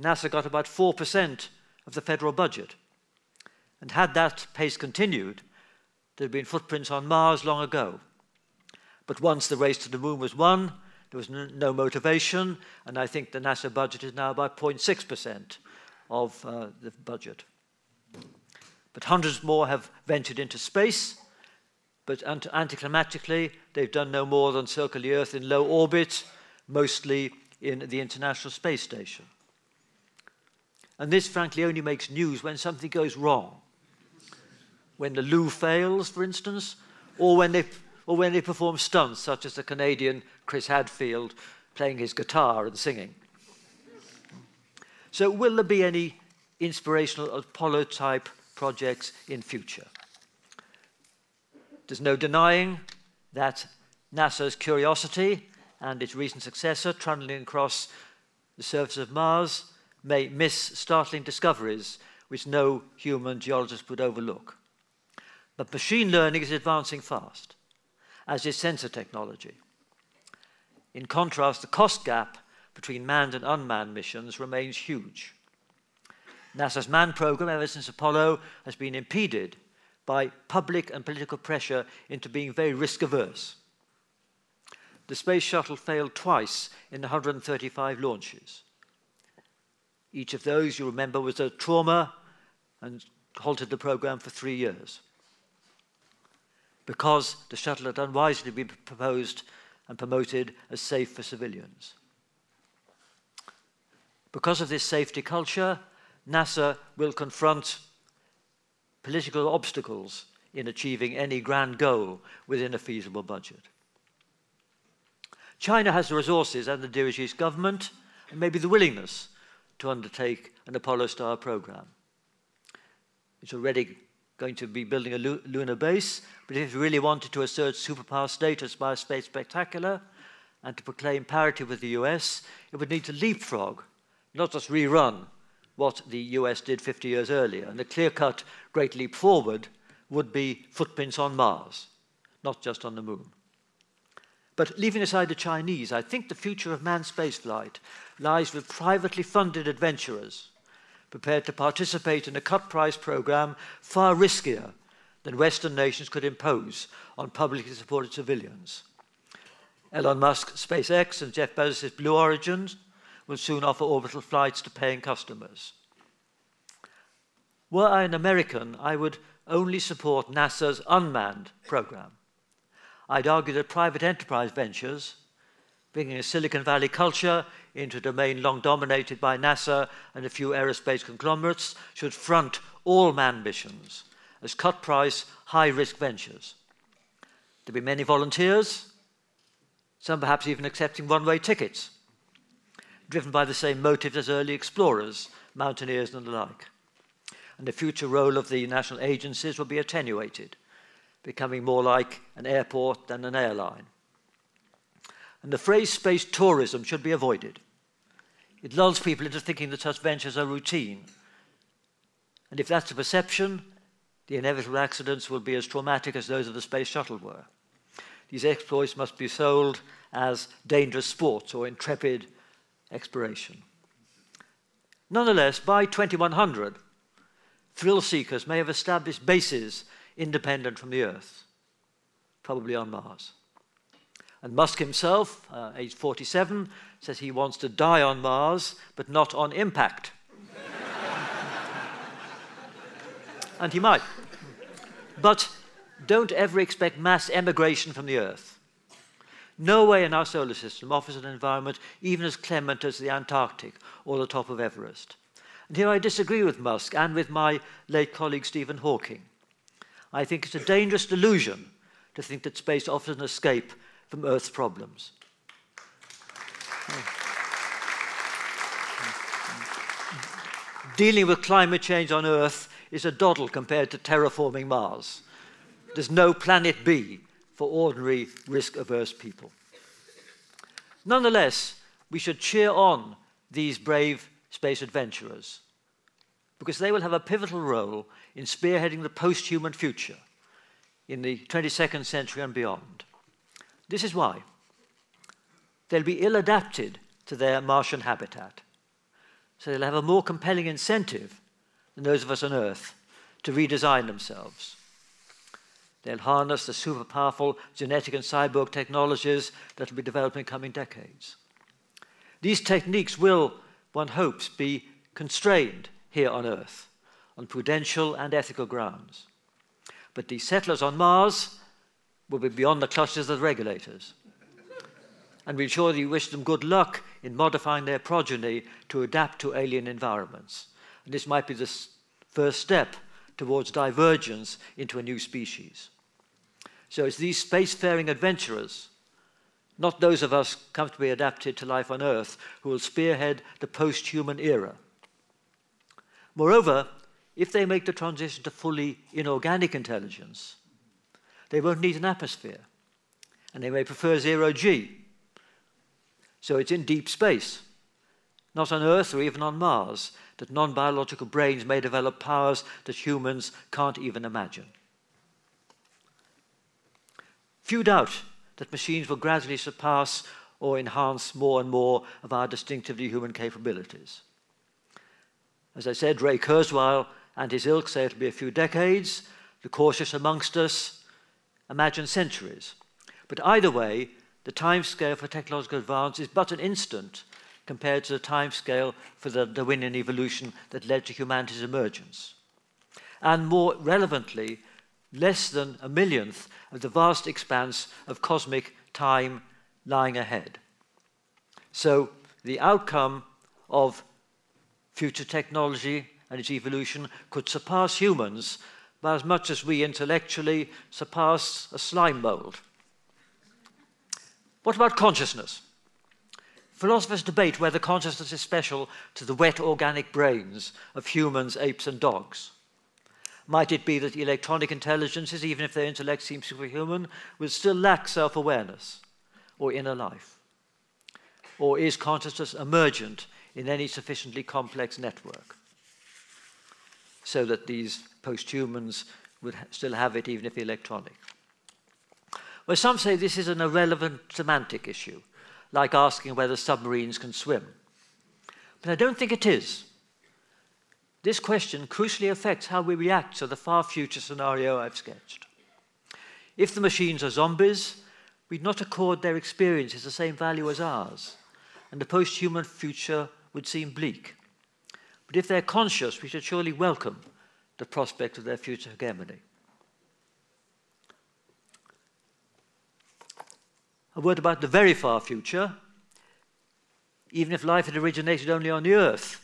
NASA got about 4% of the federal budget. And had that pace continued, there had been footprints on Mars long ago. But once the race to the moon was won, there was no motivation, and I think the NASA budget is now about 0.6% of uh, the budget. But hundreds more have ventured into space, but anticlimactically, they've done no more than circle the Earth in low orbit, mostly in the International Space Station. And this, frankly, only makes news when something goes wrong when the loo fails, for instance, or when they, or when they perform stunts, such as the Canadian Chris Hadfield playing his guitar and singing. So, will there be any inspirational Apollo type projects in future? There's no denying that NASA's Curiosity and its recent successor, trundling across the surface of Mars, may miss startling discoveries which no human geologist would overlook. But machine learning is advancing fast, as is sensor technology. In contrast, the cost gap between manned and unmanned missions remains huge. NASA's manned program, ever since Apollo, has been impeded by public and political pressure into being very risk averse. The space shuttle failed twice in 135 launches. Each of those, you remember, was a trauma and halted the program for three years because the shuttle had unwisely been proposed and promoted as safe for civilians. Because of this safety culture, NASA will confront political obstacles in achieving any grand goal within a feasible budget. China has the resources and the dirigist government, and maybe the willingness to undertake an Apollo style program. It's already going to be building a lunar base, but if it really wanted to assert superpower status by a space spectacular and to proclaim parity with the US, it would need to leapfrog, not just rerun what the US did 50 years earlier. And the clear cut great leap forward would be footprints on Mars, not just on the moon. But leaving aside the Chinese, I think the future of manned spaceflight lies with privately funded adventurers prepared to participate in a cut price program far riskier than Western nations could impose on publicly supported civilians. Elon Musk's SpaceX and Jeff Bezos' Blue Origin will soon offer orbital flights to paying customers. Were I an American, I would only support NASA's unmanned program. I'd argue that private enterprise ventures, bringing a Silicon Valley culture into a domain long dominated by NASA and a few aerospace conglomerates, should front all manned missions as cut price, high risk ventures. There'll be many volunteers, some perhaps even accepting one way tickets, driven by the same motives as early explorers, mountaineers, and the like. And the future role of the national agencies will be attenuated, becoming more like an airport than an airline. And the phrase space tourism should be avoided. It lulls people into thinking that such ventures are routine. And if that's the perception, the inevitable accidents will be as traumatic as those of the space shuttle were. These exploits must be sold as dangerous sports or intrepid exploration. Nonetheless, by 2100, thrill seekers may have established bases independent from the Earth, probably on Mars. And Musk himself, uh, aged 47, says he wants to die on Mars, but not on impact. and he might. But don't ever expect mass emigration from the Earth. Nowhere in our solar system offers an environment even as clement as the Antarctic or the top of Everest. And here I disagree with Musk and with my late colleague Stephen Hawking. I think it's a dangerous delusion to think that space offers an escape from Earth's problems. Dealing with climate change on Earth is a doddle compared to terraforming Mars. There's no planet B for ordinary risk averse people. Nonetheless, we should cheer on these brave space adventurers because they will have a pivotal role in spearheading the post human future in the 22nd century and beyond. This is why they'll be ill adapted to their Martian habitat. So they'll have a more compelling incentive than those of us on Earth to redesign themselves. They'll harness the super powerful genetic and cyborg technologies that will be developed in coming decades. These techniques will, one hopes, be constrained here on Earth on prudential and ethical grounds. But these settlers on Mars will be beyond the clutches of the regulators. And we surely wish them good luck in modifying their progeny to adapt to alien environments. And this might be the first step towards divergence into a new species. So it's these spacefaring adventurers, not those of us comfortably adapted to life on Earth, who will spearhead the post human era. Moreover, if they make the transition to fully inorganic intelligence, they won't need an atmosphere. And they may prefer zero G. So it's in deep space, not on Earth or even on Mars, that non biological brains may develop powers that humans can't even imagine. Few doubt that machines will gradually surpass or enhance more and more of our distinctively human capabilities. As I said, Ray Kurzweil and his ilk say it'll be a few decades. The cautious amongst us imagine centuries. But either way, the time scale for technological advance is but an instant compared to the time scale for the Darwinian evolution that led to humanity's emergence. And more relevantly, less than a millionth of the vast expanse of cosmic time lying ahead. So the outcome of future technology and its evolution could surpass humans by as much as we intellectually surpass a slime mold. What about consciousness? Philosophers debate whether consciousness is special to the wet organic brains of humans, apes, and dogs. Might it be that electronic intelligences, even if their intellect seems superhuman, will still lack self awareness or inner life? Or is consciousness emergent in any sufficiently complex network? So that these posthumans would ha still have it even if electronic. Well, some say this is an irrelevant semantic issue, like asking whether submarines can swim. But I don't think it is. This question crucially affects how we react to the far future scenario I've sketched. If the machines are zombies, we'd not accord their experiences the same value as ours, and the post human future would seem bleak. But if they're conscious, we should surely welcome the prospect of their future hegemony. A word about the very far future. Even if life had originated only on the Earth,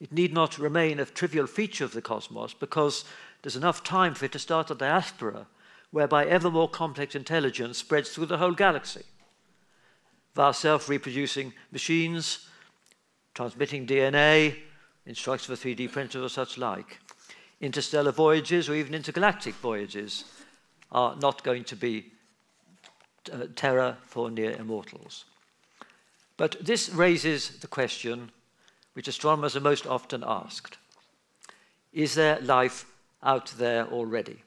it need not remain a trivial feature of the cosmos because there's enough time for it to start a diaspora whereby ever more complex intelligence spreads through the whole galaxy. Vast self reproducing machines, transmitting DNA, instructions for 3D printers or such like. Interstellar voyages or even intergalactic voyages are not going to be uh, terror for near immortals. But this raises the question which astronomers are most often asked Is there life out there already?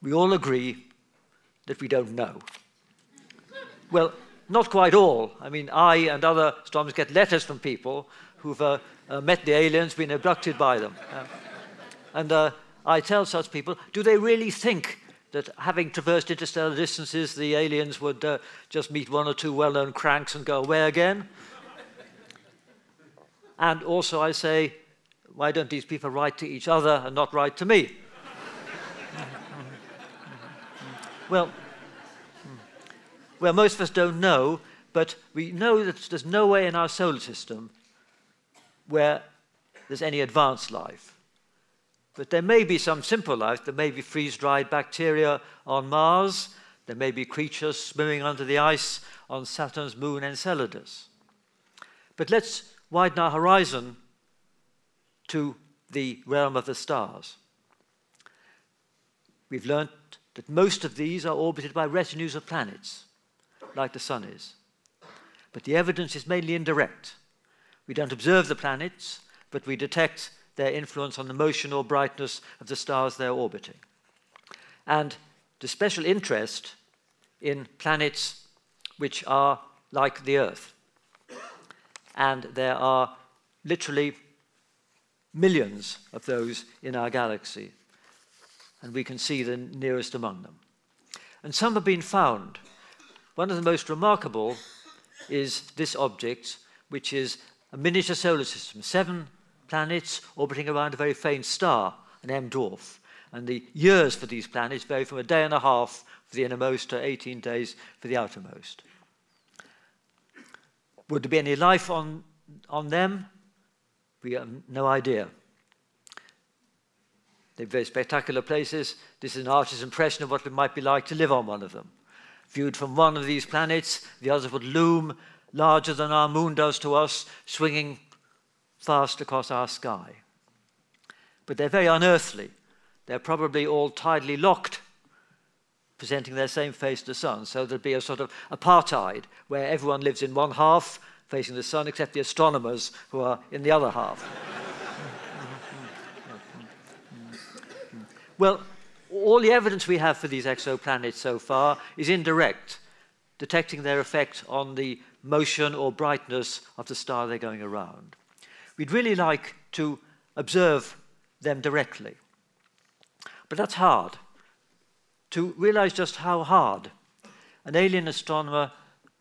We all agree that we don't know. Well, not quite all. I mean, I and other astronomers get letters from people who've uh, uh, met the aliens, been abducted by them. Uh, and uh, I tell such people, do they really think that having traversed interstellar distances, the aliens would uh, just meet one or two well known cranks and go away again? and also, I say, why don't these people write to each other and not write to me? well, well, most of us don't know, but we know that there's no way in our solar system where there's any advanced life. But there may be some simple life. There may be freeze dried bacteria on Mars. There may be creatures swimming under the ice on Saturn's moon Enceladus. But let's widen our horizon to the realm of the stars. We've learnt that most of these are orbited by retinues of planets, like the Sun is. But the evidence is mainly indirect. We don't observe the planets, but we detect their influence on the motion or brightness of the stars they're orbiting. And the special interest in planets which are like the Earth. And there are literally millions of those in our galaxy. And we can see the nearest among them. And some have been found. One of the most remarkable is this object, which is a miniature solar system, seven planets orbiting around a very faint star, an M dwarf. And the years for these planets vary from a day and a half for the innermost to 18 days for the outermost. Would there be any life on, on them? We have no idea. They're very spectacular places. This is an artist's impression of what it might be like to live on one of them. Viewed from one of these planets, the others would loom larger than our moon does to us, swinging fast across our sky. But they're very unearthly. They're probably all tidally locked, presenting their same face to the sun. So there'd be a sort of apartheid where everyone lives in one half facing the sun except the astronomers who are in the other half. well, all the evidence we have for these exoplanets so far is indirect, detecting their effect on the motion or brightness of the star they're going around. We'd really like to observe them directly. But that's hard. To realize just how hard an alien astronomer,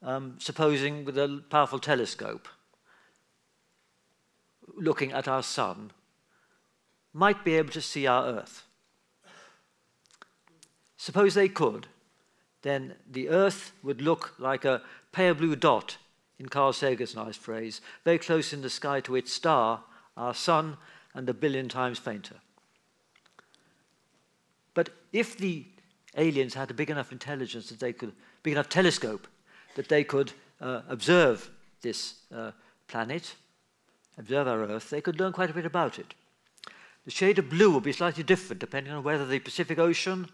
um, supposing with a powerful telescope, looking at our sun, might be able to see our Earth. Suppose they could, then the Earth would look like a pale blue dot in Carl Sagan's nice phrase, very close in the sky to its star, our sun, and a billion times fainter. But if the aliens had a big enough intelligence that they could, big enough telescope, that they could uh, observe this uh, planet, observe our Earth, they could learn quite a bit about it. The shade of blue would be slightly different depending on whether the Pacific Ocean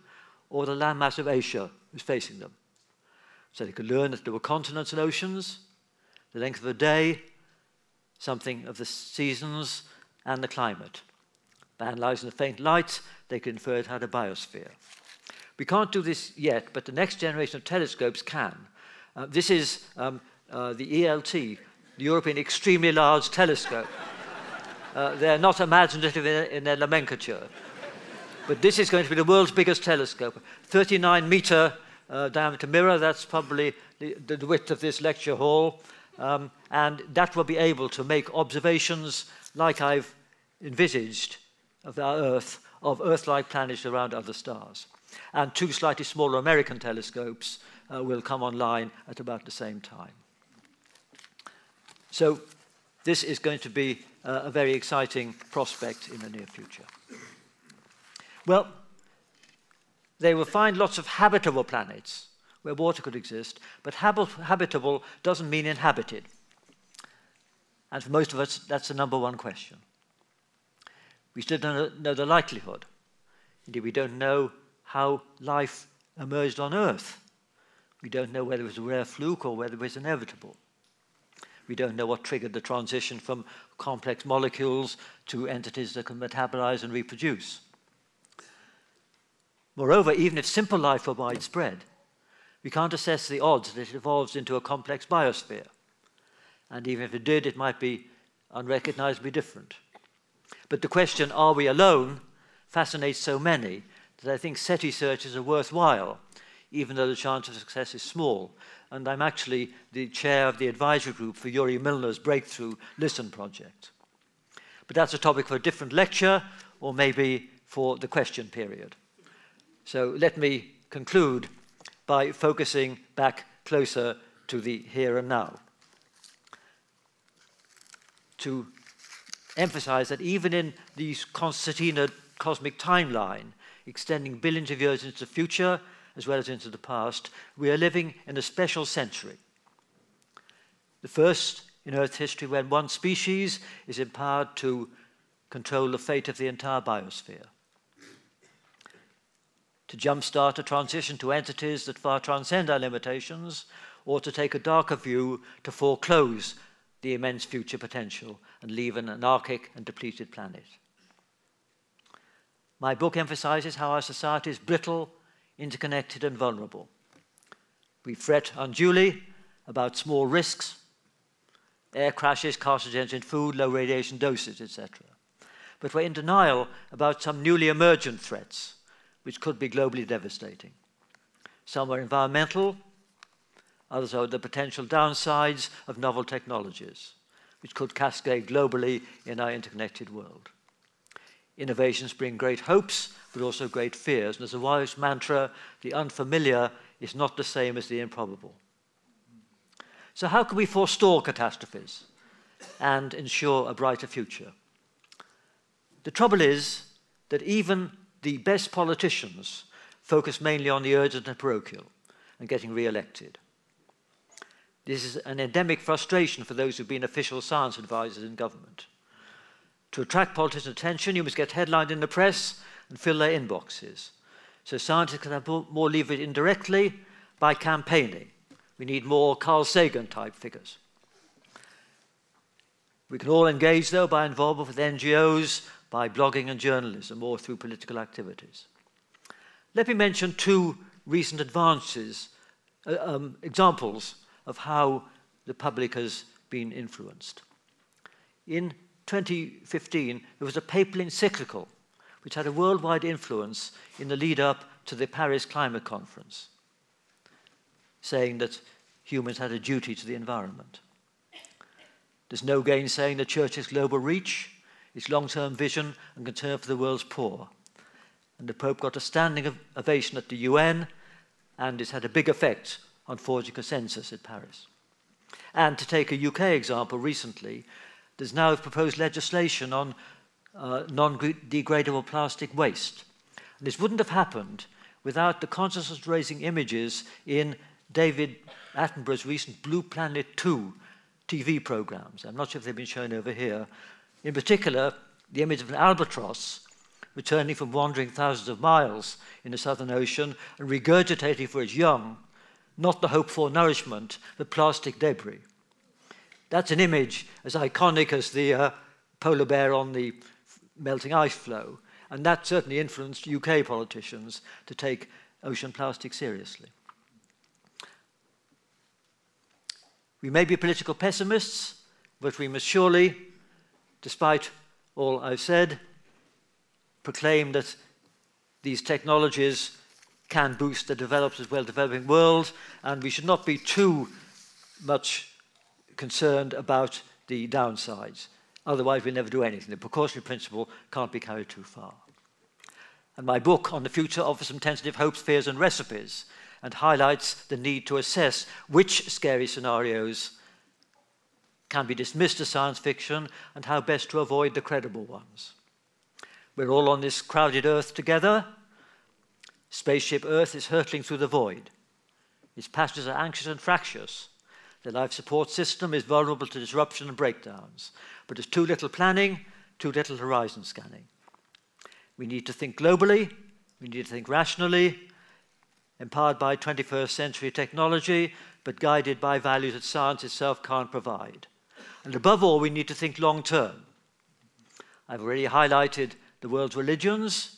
or the landmass of Asia was facing them. So they could learn that there were continents and oceans, the length of a day, something of the seasons and the climate. By analyzing the faint light, they can infer it had a biosphere. We can't do this yet, but the next generation of telescopes can. Uh, this is um, uh, the ELT, the European Extremely Large Telescope. Uh, they're not imaginative in, in their nomenclature. But this is going to be the world's biggest telescope. 39 meter uh, diameter mirror, that's probably the, the width of this lecture hall. Um, and that will be able to make observations like I've envisaged of our Earth, of Earth-like planets around other stars. And two slightly smaller American telescopes uh, will come online at about the same time. So this is going to be uh, a very exciting prospect in the near future. Well, they will find lots of habitable planets where water could exist, but habitable doesn't mean inhabited. And for most of us, that's the number one question. We still don't know the likelihood. Indeed, we don't know how life emerged on Earth. We don't know whether it was a rare fluke or whether it was inevitable. We don't know what triggered the transition from complex molecules to entities that can metabolize and reproduce. Moreover, even if simple life were widespread, We can't assess the odds that it evolves into a complex biosphere. And even if it did, it might be unrecognizably different. But the question, are we alone, fascinates so many that I think SETI searches are worthwhile, even though the chance of success is small. And I'm actually the chair of the advisory group for Yuri Milner's Breakthrough Listen project. But that's a topic for a different lecture, or maybe for the question period. So let me conclude by focusing back closer to the here and now. To emphasize that even in the concertina cosmic timeline, extending billions of years into the future as well as into the past, we are living in a special century. The first in Earth history when one species is empowered to control the fate of the entire biosphere. To jumpstart a transition to entities that far transcend our limitations, or to take a darker view to foreclose the immense future potential and leave an anarchic and depleted planet. My book emphasizes how our society is brittle, interconnected, and vulnerable. We fret unduly about small risks, air crashes, carcinogens in food, low radiation doses, etc. But we're in denial about some newly emergent threats, which could be globally devastating. Some are environmental, others are the potential downsides of novel technologies, which could cascade globally in our interconnected world. Innovations bring great hopes, but also great fears. And as a wise mantra, the unfamiliar is not the same as the improbable. So, how can we forestall catastrophes and ensure a brighter future? The trouble is that even the best politicians focus mainly on the urgent and parochial and getting re elected. This is an endemic frustration for those who've been official science advisors in government. To attract politician attention, you must get headlined in the press and fill their inboxes. So scientists can have more leverage indirectly by campaigning. We need more Carl Sagan type figures. We can all engage, though, by involvement with NGOs, by blogging and journalism, or through political activities. Let me mention two recent advances, uh, um, examples of how the public has been influenced. In 2015, there was a papal encyclical which had a worldwide influence in the lead up to the Paris Climate Conference, saying that humans had a duty to the environment. There's no gainsaying the Church's global reach, its long term vision, and concern for the world's poor. And the Pope got a standing ovation at the UN, and it's had a big effect on forging consensus at Paris. And to take a UK example, recently, there's now proposed legislation on uh, non-degradable plastic waste. And this wouldn't have happened without the consciousness-raising images in David Attenborough's recent Blue Planet 2 TV programs. I'm not sure if they've been shown over here. In particular, the image of an albatross returning from wandering thousands of miles in the Southern Ocean and regurgitating for its young, not the hoped for nourishment, the plastic debris. That's an image as iconic as the uh, polar bear on the melting ice floe. And that certainly influenced UK politicians to take ocean plastic seriously. We may be political pessimists, but we must surely, despite all I've said, proclaim that these technologies can boost the developed as well developing world, and we should not be too much concerned about the downsides. Otherwise, we'll never do anything. The precautionary principle can't be carried too far. And my book on the future offers some tentative hopes, fears, and recipes and highlights the need to assess which scary scenarios can be dismissed as science fiction and how best to avoid the credible ones. We're all on this crowded Earth together. Spaceship Earth is hurtling through the void. Its passengers are anxious and fractious. The life support system is vulnerable to disruption and breakdowns, but there's too little planning, too little horizon scanning. We need to think globally, we need to think rationally, empowered by 21st century technology, but guided by values that science itself can't provide. And above all, we need to think long term. I've already highlighted the world's religions,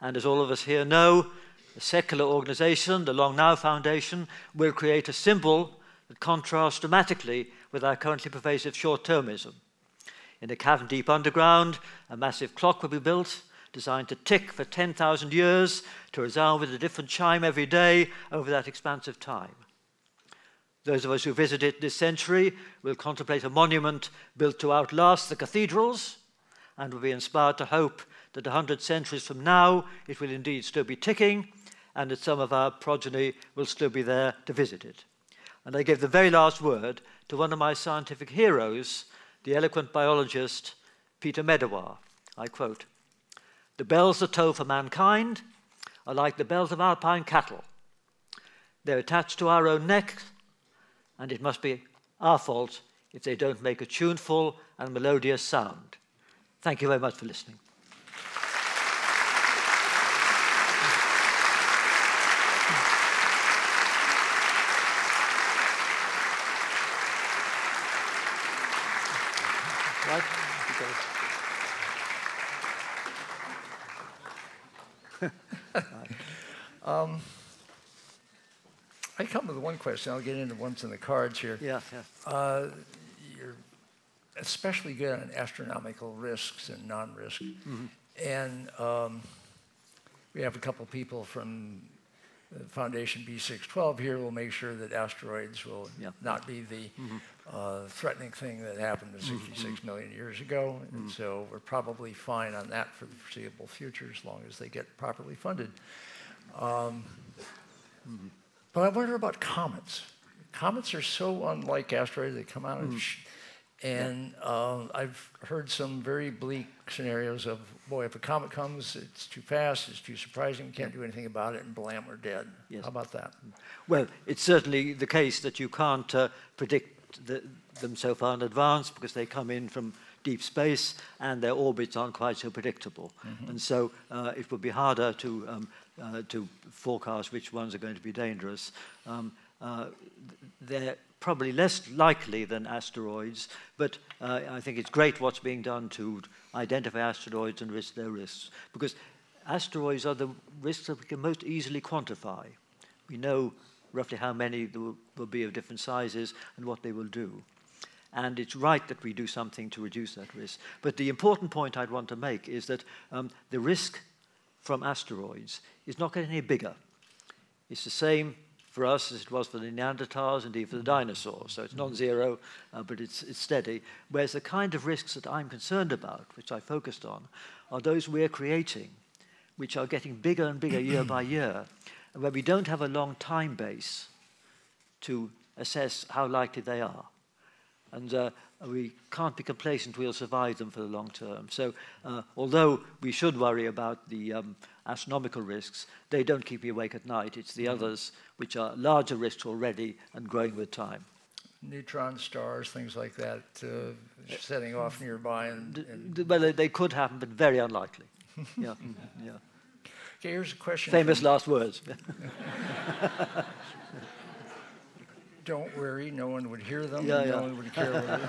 and as all of us here know, the secular organization, the Long Now Foundation, will create a symbol that contrasts dramatically with our currently pervasive short termism. In the cavern deep underground, a massive clock will be built designed to tick for 10,000 years to resound with a different chime every day over that expanse of time. Those of us who visit it this century will contemplate a monument built to outlast the cathedrals and will be inspired to hope that a hundred centuries from now it will indeed still be ticking and that some of our progeny will still be there to visit it. And I give the very last word to one of my scientific heroes, the eloquent biologist Peter Medawar. I quote The bells that toll for mankind are like the bells of alpine cattle. They're attached to our own neck, and it must be our fault if they don't make a tuneful and melodious sound. Thank you very much for listening. I come with one question. I'll get into ones in the cards here. Yeah, yeah. Uh, you're especially good on astronomical risks and non-risk, mm -hmm. and um, we have a couple people from the Foundation B612 here will make sure that asteroids will yeah. not be the mm -hmm. uh, threatening thing that happened mm-hmm. 66 mm -hmm. million years ago. And mm -hmm. so we're probably fine on that for the foreseeable future as long as they get properly funded. Um, mm-hmm. But I wonder about comets. Comets are so unlike asteroids. They come out and mm-hmm. And uh, I've heard some very bleak scenarios of, boy, if a comet comes, it's too fast, it's too surprising, we can't do anything about it, and blam, we're dead. Yes. How about that? Well, it's certainly the case that you can't uh, predict the, them so far in advance because they come in from deep space and their orbits aren't quite so predictable. Mm -hmm. And so uh, it would be harder to, um, uh, to forecast which ones are going to be dangerous. Um, uh, they're probably less likely than asteroids, but uh, I think it's great what's being done to identify asteroids and risk their risks, because asteroids are the risks that we can most easily quantify. We know roughly how many there will, will be of different sizes and what they will do. And it's right that we do something to reduce that risk. But the important point I'd want to make is that um, the risk from asteroids is not getting any bigger. It's the same for us as it was for the Neanderthals, indeed for the dinosaurs. So it's non-zero, uh, but it's, it's steady. Whereas the kind of risks that I'm concerned about, which I focused on, are those we're creating, which are getting bigger and bigger year by year, and where we don't have a long time base to assess how likely they are. And uh, we can't be complacent we'll survive them for the long term. So uh, although we should worry about the um, astronomical risks, they don't keep you awake at night. It's the mm -hmm. others which are larger risks already and growing with time. Neutron stars, things like that, uh, setting off nearby. And, and well, they could happen, but very unlikely. yeah, yeah. Okay, here's a question. Famous last words. don't worry, no one would hear them, yeah, yeah. no one would care.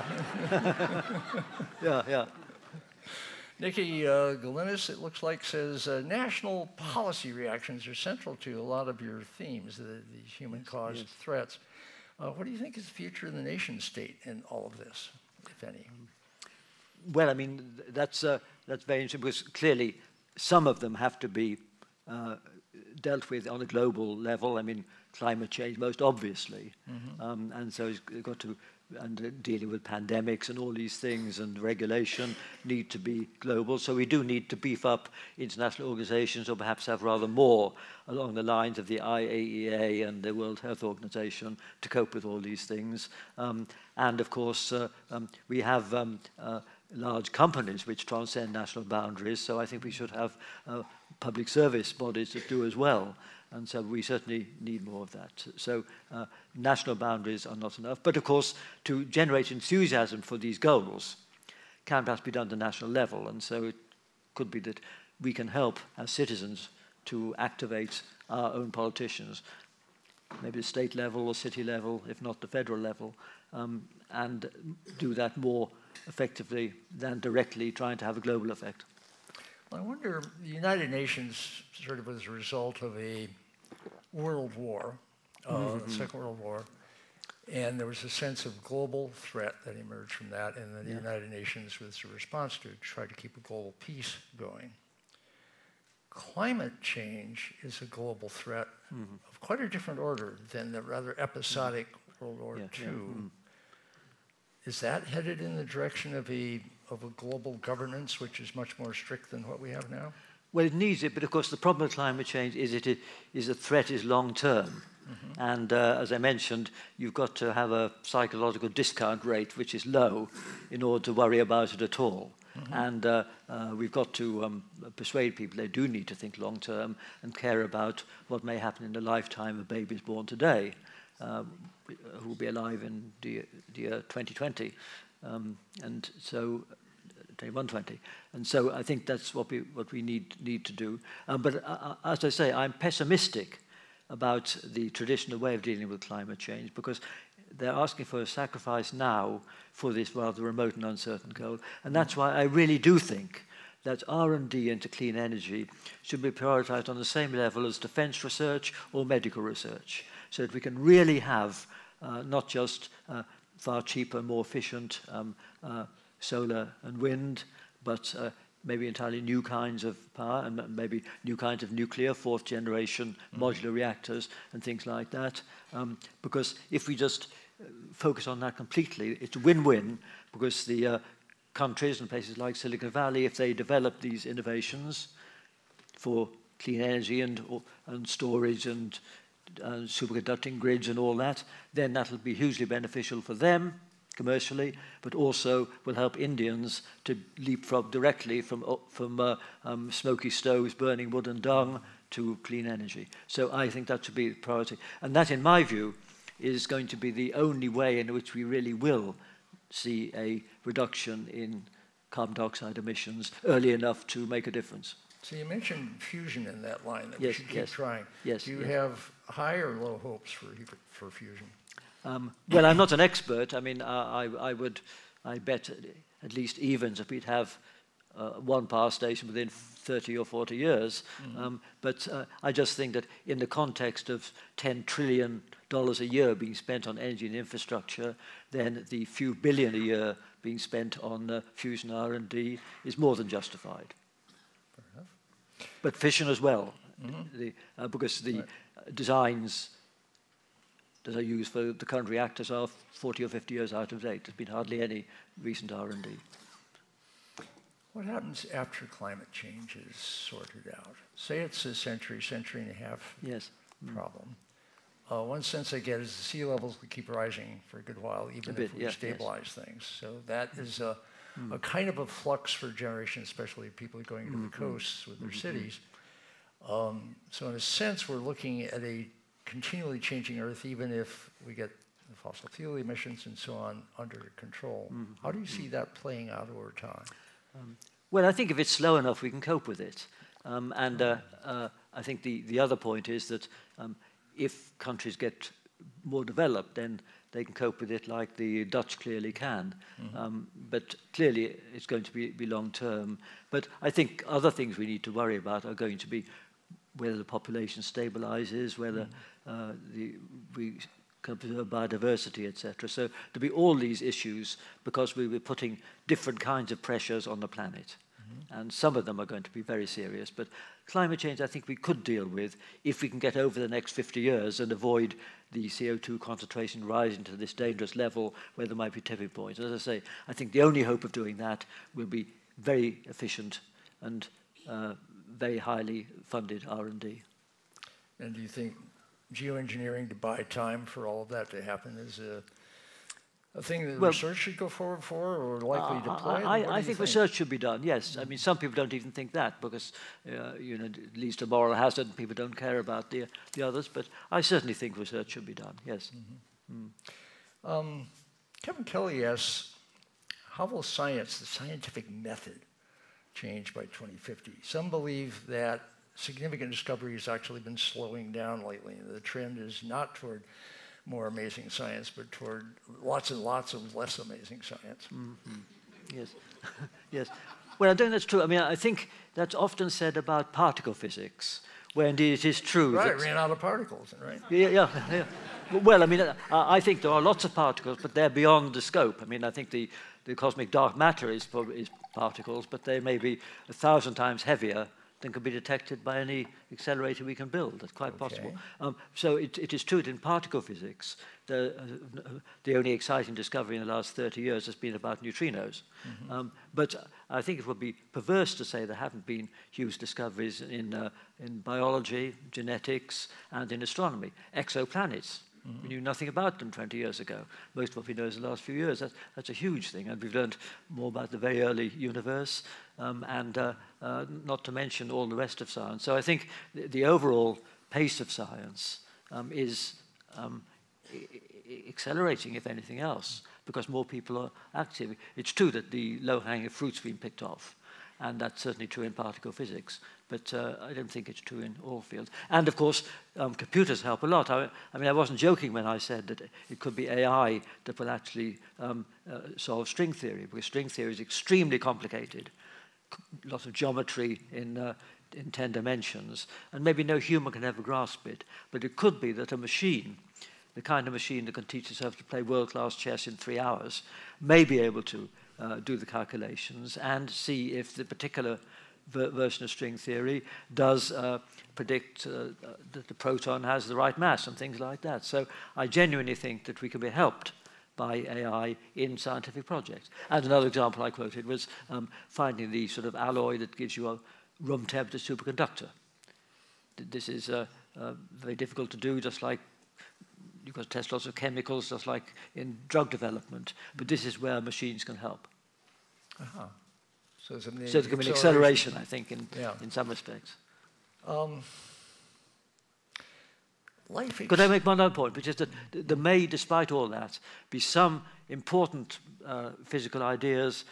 yeah, yeah. Nikki uh, Galinis, it looks like, says uh, national policy reactions are central to a lot of your themes, the, the human-caused yes. threats. Uh, what do you think is the future of the nation state in all of this, if any? Well, I mean, that's, uh, that's very interesting because clearly some of them have to be uh, dealt with on a global level. I mean, climate change most obviously, mm -hmm. um, and so it's got to and uh, dealing with pandemics and all these things and regulation need to be global. So we do need to beef up international organizations or perhaps have rather more along the lines of the IAEA and the World Health Organization to cope with all these things. Um, and of course, uh, um, we have um, uh, large companies which transcend national boundaries. So I think we should have uh, public service bodies that do as well. And so we certainly need more of that. So uh, national boundaries are not enough. But of course, to generate enthusiasm for these goals can perhaps be done at the national level. And so it could be that we can help as citizens to activate our own politicians, maybe the state level or city level, if not the federal level, um, and do that more effectively than directly trying to have a global effect. I wonder, the United Nations sort of was a result of a world war, uh, mm-hmm. the Second World War, and there was a sense of global threat that emerged from that, and the yeah. United Nations was a response to try to keep a global peace going. Climate change is a global threat mm-hmm. of quite a different order than the rather episodic mm-hmm. World War yeah, II. Yeah. Is that headed in the direction of a, of a global governance which is much more strict than what we have now? Well, it needs it, but of course the problem with climate change is it is the threat is long term. Mm-hmm. And uh, as I mentioned, you've got to have a psychological discount rate which is low in order to worry about it at all. Mm-hmm. And uh, uh, we've got to um, persuade people they do need to think long term and care about what may happen in the lifetime of babies born today, um, who will be alive in the, the year 2020. Um, and so 2120. And so I think that's what we, what we need, need to do. Um, but uh, uh, as I say, I'm pessimistic about the traditional way of dealing with climate change because they're asking for a sacrifice now for this rather remote and uncertain goal. And that's why I really do think that R&D into clean energy should be prioritized on the same level as defense research or medical research so that we can really have uh, not just uh, far cheaper, more efficient um, uh, solar and wind, but uh, maybe entirely new kinds of power and maybe new kinds of nuclear, fourth generation mm. modular reactors and things like that. Um, because if we just uh, focus on that completely, it's a win-win because the uh, countries and places like Silicon Valley, if they develop these innovations for clean energy and, and storage and uh, superconducting grids and all that, then that'll be hugely beneficial for them commercially, but also will help Indians to leapfrog directly from, uh, from uh, um, smoky stoves, burning wood and dung, to clean energy. So I think that should be the priority. And that, in my view, is going to be the only way in which we really will see a reduction in carbon dioxide emissions early enough to make a difference. So you mentioned fusion in that line that yes, we should keep yes. trying. Yes. Do you yes. have high or low hopes for, for fusion? Um, well, I'm not an expert. I mean, I, I would, I bet at least evens if we'd have uh, one power station within 30 or 40 years. Mm. Um, but uh, I just think that in the context of 10 trillion dollars a year being spent on energy and infrastructure, then the few billion a year being spent on uh, fusion R&D is more than justified. But fission as well, mm-hmm. the, uh, because the right. designs that are used for the current reactors are 40 or 50 years out of date. There's been hardly any recent R&D. What happens after climate change is sorted out? Say it's a century, century and a half yes. problem. Uh, one sense I get is the sea levels will keep rising for a good while, even a if bit, we yeah, stabilize yes. things. So that is a, mm. a, kind of a flux for generation, especially people going to mm-hmm. the coasts with their mm-hmm. cities. Um, so in a sense, we're looking at a continually changing Earth, even if we get the fossil fuel emissions and so on under control. Mm-hmm. How do you see that playing out over time? Um, well, I think if it's slow enough, we can cope with it. Um, and uh, uh, I think the, the other point is that um, if countries get more developed, then they can cope with it like the Dutch clearly can. Mm-hmm. Um, but clearly, it's going to be, be long term. But I think other things we need to worry about are going to be whether the population stabilizes, whether mm-hmm. uh, the, we can preserve biodiversity, etc. So there'll be all these issues because we were putting different kinds of pressures on the planet. Mm-hmm. And some of them are going to be very serious. But climate change, I think we could deal with if we can get over the next 50 years and avoid the CO2 concentration rising to this dangerous level where there might be tipping points. As I say, I think the only hope of doing that will be very efficient and uh, very highly funded R&D. And do you think geoengineering to buy time for all of that to happen is a, a thing that well, research should go forward for or likely uh, deploy? I, I think, think, research should be done, yes. Mm-hmm. I mean, some people don't even think that because, uh, you know, it leads to moral hazard and people don't care about the, the others. But I certainly think research should be done, yes. Mm-hmm. Mm. Um, Kevin Kelly asks, how will science, the scientific method, change by 2050. Some believe that significant discovery has actually been slowing down lately. The trend is not toward more amazing science, but toward lots and lots of less amazing science. Mm-hmm. Yes, yes. Well, I don't think that's true. I mean, I think that's often said about particle physics, where indeed it is true. Right, that, ran out of particles, right? Yeah, yeah, yeah. Well, I mean, uh, I think there are lots of particles, but they're beyond the scope. I mean, I think the, the cosmic dark matter is, is particles, but they may be a thousand times heavier than can be detected by any accelerator we can build. That's quite okay. possible. Um, so it, it is true that in particle physics, the, uh, the only exciting discovery in the last 30 years has been about neutrinos. Mm -hmm. um, but I think it would be perverse to say there haven't been huge discoveries in, uh, in biology, genetics, and in astronomy. Exoplanets. Mm -hmm. We knew nothing about them 20 years ago. Most of what we know is the last few years. That's, that's a huge thing. And we've learned more about the very early universe, um, and uh, uh, not to mention all the rest of science. So I think the, the overall pace of science um, is um, accelerating, if anything else, because more people are active. It's true that the low-hanging fruit's been picked off, and that's certainly true in particle physics, but uh, I don't think it's true in all fields. And of course, um, computers help a lot. I, I, mean, I wasn't joking when I said that it could be AI that will actually um, uh, solve string theory, because string theory is extremely complicated, lots of geometry in, uh, in 10 dimensions, and maybe no human can ever grasp it, but it could be that a machine the kind of machine that can teach itself to play world-class chess in three hours may be able to uh, do the calculations and see if the particular ver version of string theory does uh, predict uh that the proton has the right mass and things like that. So I genuinely think that we can be helped by AI in scientific projects. And another example I quoted was um, finding the sort of alloy that gives you a room temperature superconductor. This is uh, uh, very difficult to do, just like you've got to test lots of chemicals, just like in drug development. But this is where machines can help. Uh-huh. So, so there can be an acceleration, I think, in, yeah. in some respects. Um, life Could I make one other point, which is that there may, despite all that, be some important uh, physical ideas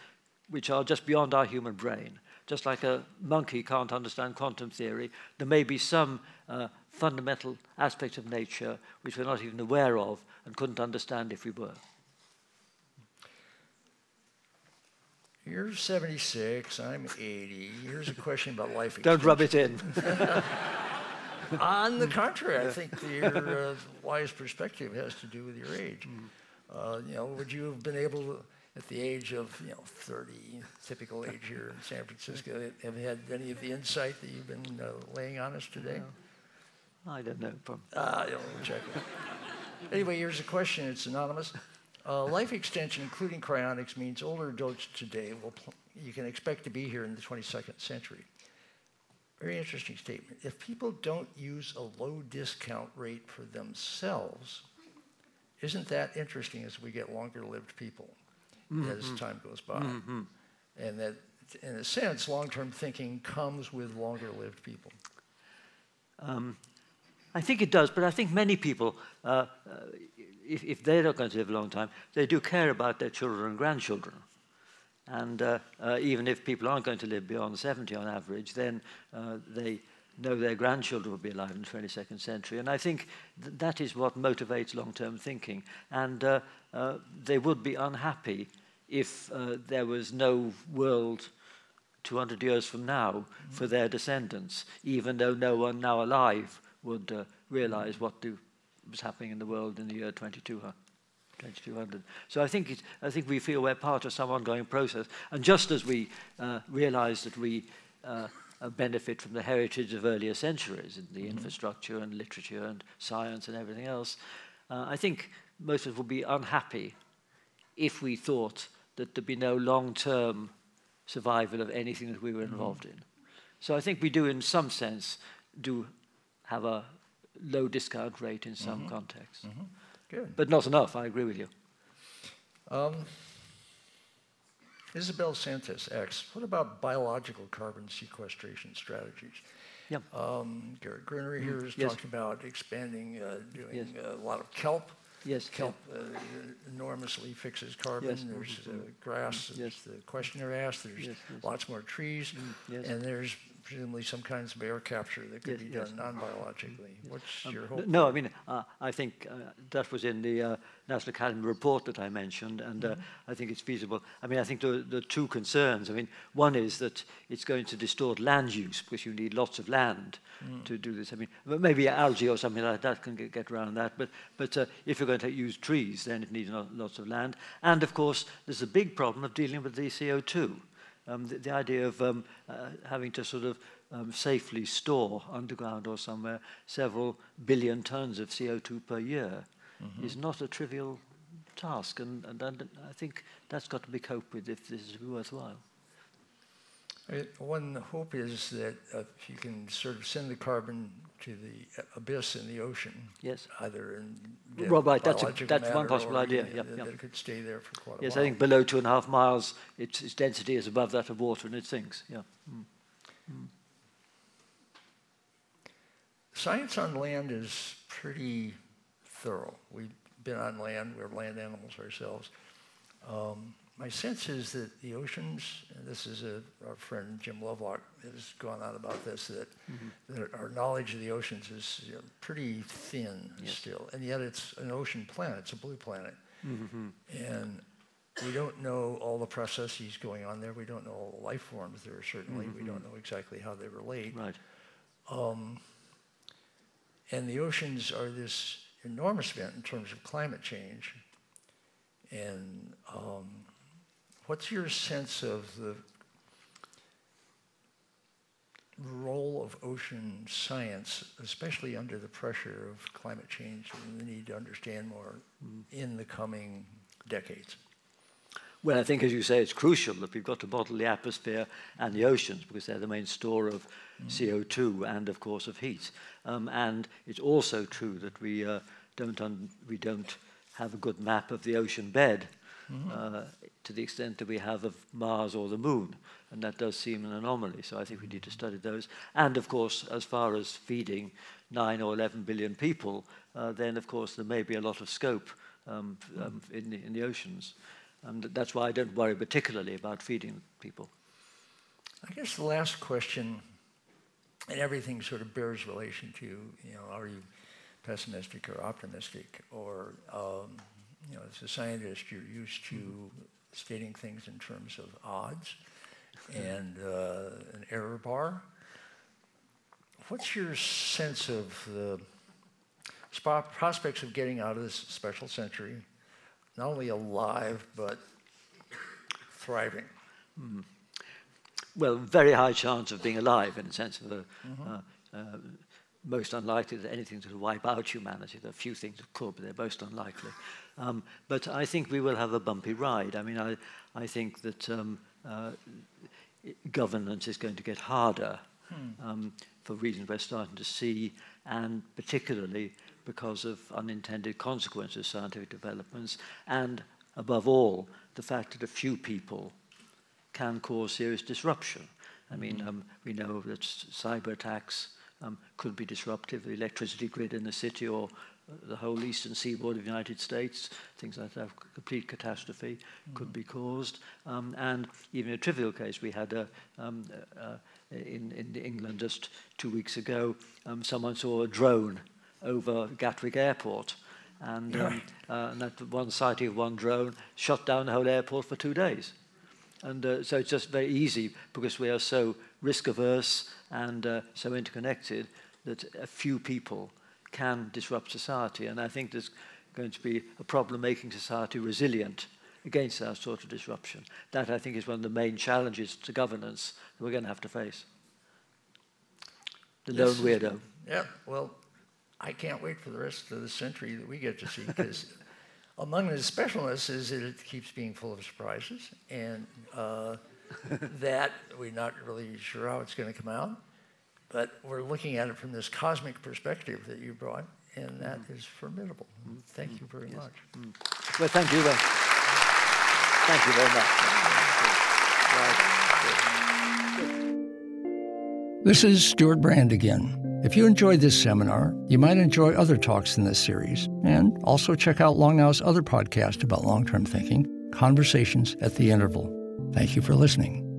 which are just beyond our human brain. Just like a monkey can't understand quantum theory, there may be some uh, fundamental aspects of nature which we're not even aware of and couldn't understand if we were. You're 76, I'm 80. Here's a question about life Don't rub it in. On the contrary, I think your uh, wise perspective has to do with your age. Mm. Uh, you know, would you have been able to, at the age of you know 30, typical age here in San Francisco, have had any of the insight that you've been uh, laying on us today? I don't know. Ah, you'll check it. anyway, here's a question. It's anonymous. Uh, life extension, including cryonics, means older adults today will you can expect to be here in the 22nd century. Very interesting statement. If people don't use a low discount rate for themselves, isn't that interesting as we get longer lived people mm -hmm. as time goes by? Mm -hmm. And that, in a sense, long term thinking comes with longer lived people. Um, I think it does, but I think many people, uh, uh, if, if, they're not going to live a long time, they do care about their children and grandchildren. And uh, uh even if people aren't going to live beyond 70 on average, then uh, they know their grandchildren will be alive in the 22nd century. And I think th that is what motivates long-term thinking. And uh, they would be unhappy if there was no world 200 years from now mm -hmm. for their descendants, even though no one now alive would uh, realize what was happening in the world in the year 2200. 2200. So I think, it, I think we feel we're part of some ongoing process. And just as we uh, realize that we uh, benefit from the heritage of earlier centuries in the mm -hmm. infrastructure and literature and science and everything else, uh, I think most of us would be unhappy if we thought that there'd be no long-term survival of anything that we were mm-hmm. involved mm -hmm. in. So I think we do, in some sense, do have a low discount rate in some mm -hmm. contexts. Mm. Good. But not enough, I agree with you. Um, Isabel Santos asks, what about biological carbon sequestration strategies? Yeah. Um, Garrett Gruener here mm, is yes. talking about expanding, uh, doing yes. a lot of kelp. Yes. Kelp uh, enormously fixes carbon. Yes. There's uh, grass. Yes. The questioner asked. There's lots more trees. Mm, yes. And there's presumably some kinds of air capture that could Yes, be yes. done non-biologically. What's your hope? No, I mean, uh, I think uh, that was in the uh, National Academy report that I mentioned, and uh, I think it's feasible. I mean, I think the, the two concerns, I mean, one is that it's going to distort land use because you need lots of land to do this. I mean, maybe algae or something like that can get, get around that, but, but uh, if you're going to use trees, then it needs lots of land. And of course, there's a big problem of dealing with the CO2. Um, the, the idea of um, uh, having to sort of um, safely store underground or somewhere several billion tons of CO2 per year is not a trivial task, and, and, and I think that's got to be coped with if this is worthwhile. Uh, One hope is that uh, if you can sort of send the carbon to the abyss in the ocean, Yes. either in Well, right, that's a- that's one possible idea, in- uh, yep, that it could stay there for quite a Yes, while. I think below two and a half miles, its, its density is above that of water and it sinks. Yeah. Mm. Mm. Science on land is pretty thorough. We've been on land, we're land animals ourselves. Um, my sense is that the oceans, and this is a, our friend Jim Lovelock has gone on about this, that, mm-hmm. that our knowledge of the oceans is you know, pretty thin Yes. still. And yet it's an ocean planet, it's a blue planet. Mm-hmm. And we don't know all the processes going on there. We don't know all the life forms there, certainly. We don't mm-hmm. know exactly how they relate. Right. Um, and the oceans are this enormous event in terms of climate change. And um, what's your sense of the role of ocean science, especially under the pressure of climate change and the need to understand more in the coming decades? Well, I think, as you say, it's crucial that we've got to bottle the atmosphere and the oceans because they're the main store of CO2 and, of course, of heat. Um, and it's also true that we, uh, don't un- we don't have a good map of the ocean bed uh, to the extent that we have of Mars or the Moon. And that does seem an anomaly. So I think we need to study those. And, of course, as far as feeding 9 or 11 billion people, uh, then, of course, there may be a lot of scope um, um, in, the, in the oceans. And that's why I don't worry particularly about feeding people. I guess the last question, and everything sort of bears relation to, you know, are you pessimistic or optimistic? Or, um, you know, as a scientist, you're used to stating things in terms of odds and uh, an error bar. What's your sense of the prospects of getting out of this special century, not only alive, but thriving? Well, very high chance of being alive in a sense of a, uh, uh, most unlikely that anything to wipe out humanity. There are a few things that could, but they're most unlikely. Um, but I think we will have a bumpy ride. I mean, I, I think that um, uh, governance is going to get harder um, for reasons we're starting to see, and particularly because of unintended consequences of scientific developments, and above all, the fact that a few people can cause serious disruption. I mean, um, we know that cyber attacks um, could be disruptive, the electricity grid in the city or uh, the whole eastern seaboard of the United States, things like that, complete catastrophe could be caused. Um, and even a trivial case, we had a, um, uh, in, in England just two weeks ago, um, someone saw a drone over Gatwick Airport. And, um, uh, and that one sighting of one drone shut down the whole airport for two days. And uh, so it's just very easy because we are so risk averse and uh, so interconnected that a few people can disrupt society. And I think there's going to be a problem making society resilient against that sort of disruption. That, I think, is one of the main challenges to governance that we're going to have to face. The lone is- weirdo. Yeah, well, I can't wait for the rest of the century that we get to see because among the specialness is that it keeps being full of surprises and uh, that we're not really sure how it's going to come out. But we're looking at it from this cosmic perspective that you brought, and that mm-hmm. is formidable. Thank you very much. Well, thank you. Thank you very much. This is Stewart Brand again. If you enjoyed this seminar, you might enjoy other talks in this series, and also check out Long Now's other podcast about long term thinking, Conversations at the Interval. Thank you for listening.